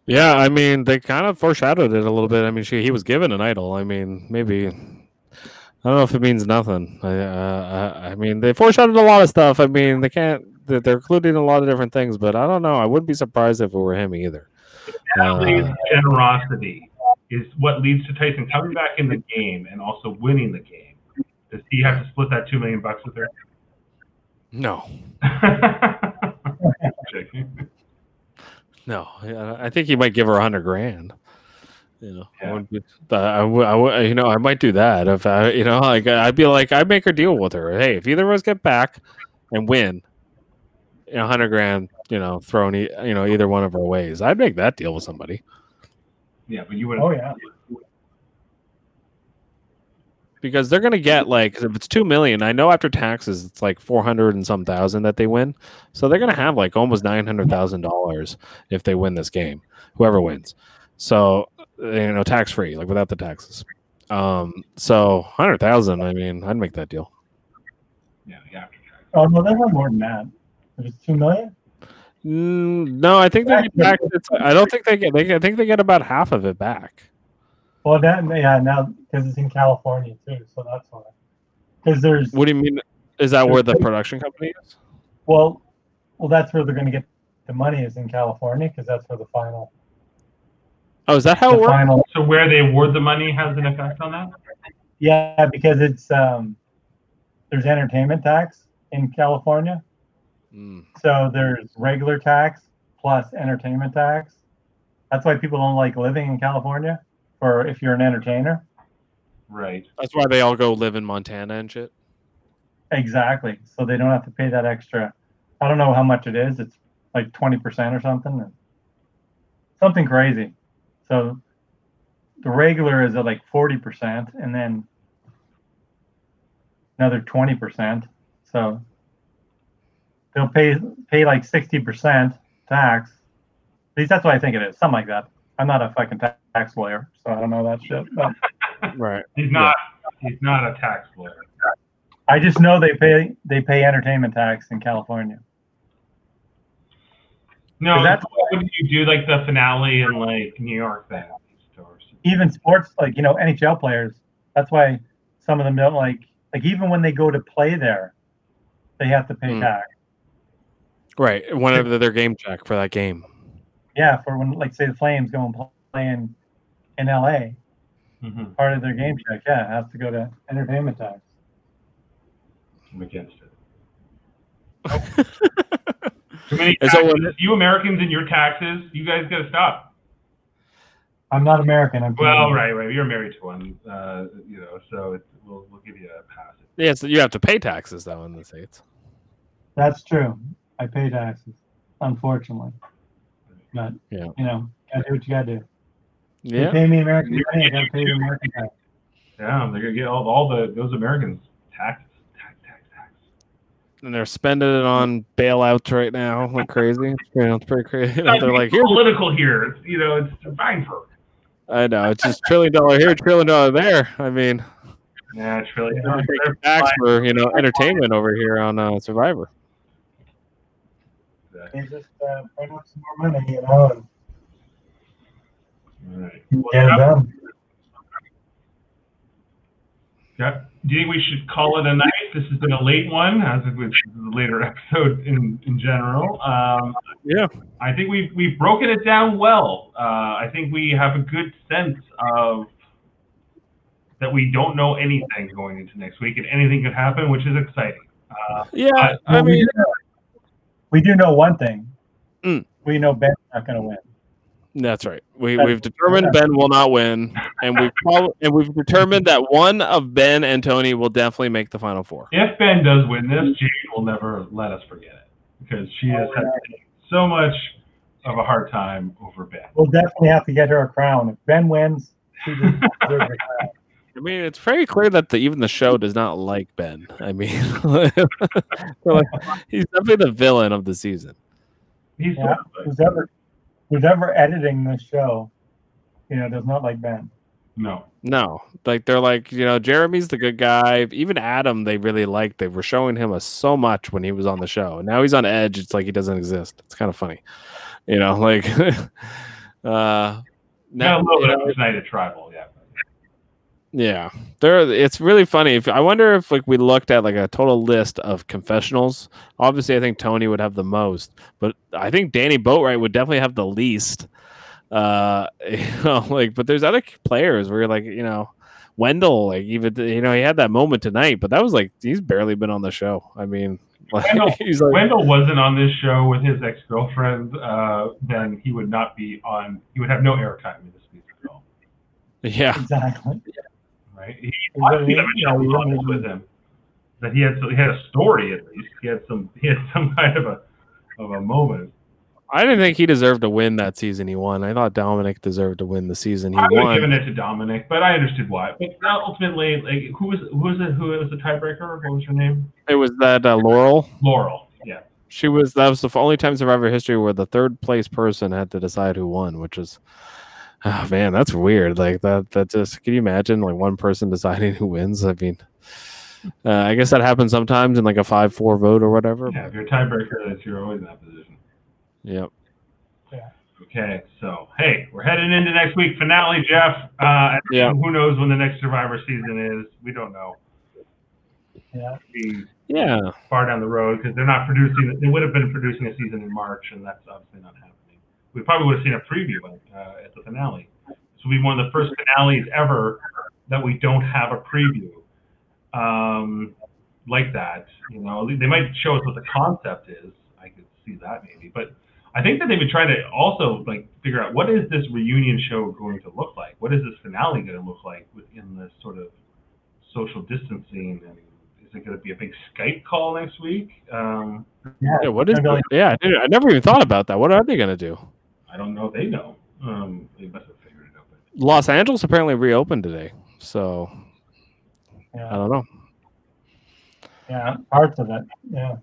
Yeah, I mean, they kind of foreshadowed it a little bit. I mean, she, he was given an idol. I mean, maybe I don't know if it means nothing. I, uh, I, I mean, they foreshadowed a lot of stuff. I mean, they can't. They're they're including a lot of different things, but I don't know. I wouldn't be surprised if it were him either. Natalie's Uh, generosity is what leads to Tyson coming back in the game and also winning the game. Does he have to split that two million bucks with her? no, no. I I think he might give her a hundred grand. You know, I wouldn't be- uh, I, would- I, would- you know, I might do that if I, you know, like I'd be like, I'd make her deal with her. Hey, if either of us get back and win, you know, a hundred grand, you know, thrown, e- you know, either one of our ways, I'd make that deal with somebody yeah, but you would. Oh yeah, because they're gonna get like if it's two million, I know after taxes it's like four hundred and some thousand that they win, so they're gonna have like almost nine hundred thousand dollars if they win this game, whoever wins. So you know, tax free, like without the taxes. Um, so hundred thousand. I mean, I'd make that deal. Yeah, the after tax. Oh no, they were more than that. It was two million. Mm, no, I think they get back. I don't think they get. They, I think they get about half of it back. Well, that yeah, now because it's in California too, so that's why. Because there's What do you mean? Is that where the production company is? well, well, that's where they're going to get the money is in California because that's where the final Oh, is that how it works? final So where they award the money has an effect on that? yeah because it's um there's entertainment tax in California, Mm. so there's regular tax plus entertainment tax. That's why people don't like living in California, or if you're an entertainer. Right. That's why they all go live in Montana and shit. Exactly. So they don't have to pay that extra. I don't know how much it is. It's like 20% or something. Something crazy. So the regular is at like 40% and then another 20%. So they'll pay pay like 60% tax. At least that's what I think it is. Something like that. I'm not a fucking ta- tax lawyer, so I don't know that shit. But Right. He's not. He's not a tax lawyer. I just know they pay they pay entertainment tax in California. No, that's that- what you do like the finale in like New York then? Even sports like you know NHL players. That's why some of them don't like like even when they go to play there, they have to pay Mm. tax. Right. Whenever their game check for that game. Yeah, for when like say the Flames go and play in in LA, Mhm. part of their game check, yeah, it has to go to entertainment tax. I'm against it. Too many And so taxes. you Americans and your taxes, you guys got to stop. I'm not American. I'm Well, Canadian. right, right. You're married to one, uh, you know, so it's, we'll we'll give you a pass. yeah, so you have to pay taxes though in the states. That's true. I pay taxes, unfortunately. But Yeah. you know, gotta do what you gotta do. You Yeah. pay me American money, I gotta pay you American tax. Yeah, they're gonna get all, all the those Americans taxes, tax, tax, tax. And they're spending it on bailouts right now like crazy. You know, it's pretty crazy. They're like, here's political here. It's, you know, it's fine for. I know it's just trillion dollar here, trillion dollar there. I mean, Yeah, it's really. they're taking tax for you know entertainment over here on uh, Survivor. They just uh, bring up some more money, you know, and All right. Well, it done. Yeah. Do you think we should call it a night? This has been a late one, as it was this is a later episode in, in general. Um, Yeah. I think we've, we've broken it down well. Uh, I think we have a good sense of that we don't know anything going into next week, and anything could happen, which is exciting. Uh, Yeah, I- I mean, do know, we do know one thing. Mm. We know Ben's not going to win. that's right. We we've determined Ben will not win, and we've prob- and we've determined that one of Ben and Tony will definitely make the final four. if Ben does win this, Jade will never let us forget it because she has had so much of a hard time over Ben. We'll definitely have to get her a crown. If Ben wins, she deserves a crown. I mean, it's very clear that the, even the show does not like Ben. I mean, they're like, he's definitely the villain of the season. He's Yeah. Who's ever, who's ever editing this show, you know, does not like Ben. no. No, like they're like you know Jeremy's the good guy. Even Adam, they really liked. They were showing him a so much when he was on the show. And now he's on Edge. It's like he doesn't exist. It's kind of funny, you know. Like, uh, Now, now a little you bit know, of United Tribal, yeah. Yeah, there. It's really funny. If I wonder if like we looked at like a total list of confessionals, obviously I think Tony would have the most, but I think Danni Boatwright would definitely have the least. Uh, you know, like, but there's other players where you're like, you know, Wendell, like even you know he had that moment tonight, but that was like he's barely been on the show. I mean, like, Wendell- he's like, Wendell wasn't on this show with his ex girlfriend, uh, then he would not be on. He would have no airtime in this piece at all, yeah, Exactly. Right? He, I gonna- think yeah, Michelle was he's on this gonna- with him. That he had, he had a story at least. He had some, he had some kind of a, of a moment. I didn't think he deserved to win that season. He won. I thought Dominic deserved to win the season he I would have won. given it to Dominic, but I understood why. But ultimately, like, who was, who was it? Who was the tiebreaker? What was her name? It was that uh, Laurel. Laurel. Yeah. She was that was the only time in Survivor history where the third place person had to decide who won, which is Oh man, that's weird. Like that. That just. Can you imagine like one person deciding who wins? I mean, uh, I guess that happens sometimes in like a five-four vote or whatever. Yeah, if you're a tiebreaker, that's you're always in that position. Yep. Yeah. Okay, so hey, we're heading into next week finale, Jeff. Uh, Yeah. Who knows when the next Survivor season is? We don't know. Yeah. Yeah. far down the road because they're not producing. They would have been producing a season in March, and that's obviously not happening. We probably would have seen a preview uh, at the finale. This will be one of the first finales ever that we don't have a preview um, like that. You know, they might show us what the concept is. I could see that maybe, but I think that they would try to also like figure out what is this reunion show going to look like? What is this finale going to look like within this sort of social distancing? And is it going to be a big Skype call next week? Um, Yeah. What is? Maybe yeah. I, I never even thought about that. What are they gonna do? I don't know if they know. Um, they must have figured it out. But Los Angeles apparently reopened today, so I don't know. Yeah. Parts of it. Yeah.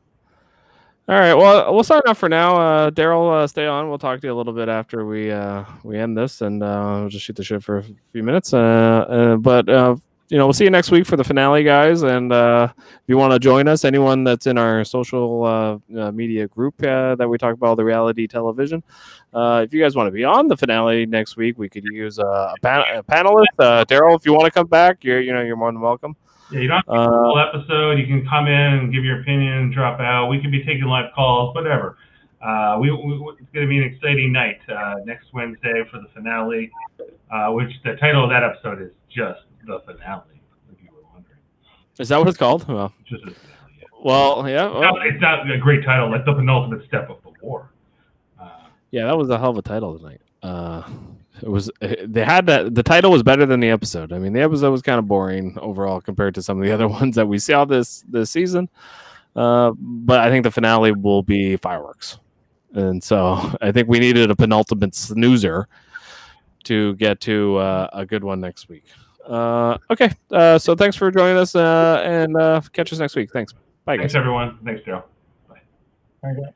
All right. Well, we'll sign off for now. Uh, Daryl, uh, stay on. We'll talk to you a little bit after we uh, we end this, and uh, we'll just shoot the shit for a few minutes. Uh, uh, but uh, you know, we'll see you next week for the finale, guys. And uh, if you want to join us, anyone that's in our social uh, uh, media group uh, that we talk about the reality television, uh, if you guys want to be on the finale next week, we could use a, pan- a panelist. Uh, Daryl, if you want to come back, you're you know you're more than welcome. yeah, you don't have to full episode. You can come in and give your opinion, drop out. We could be taking live calls, whatever. We, we, it's going to be an exciting night next Wednesday for the finale, which the title of that episode is just the finale. If you were wondering, is that what it's called? Well, just finale. Yeah. well, yeah. well, No, it's not a great title, like the penultimate step of the war. Uh, Yeah, that was a hell of a title tonight. Uh, it was they had that the title was better than the episode. I mean, the episode was kind of boring overall compared to some of the other ones that we saw this this season. Uh, but I think the finale will be fireworks, and so I think we needed a penultimate snoozer to get to uh, a good one next week. Uh, okay, uh, so thanks for joining us, uh, and uh, catch us next week. Thanks. Bye, guys. thanks, everyone. Thanks, Daryl. Okay.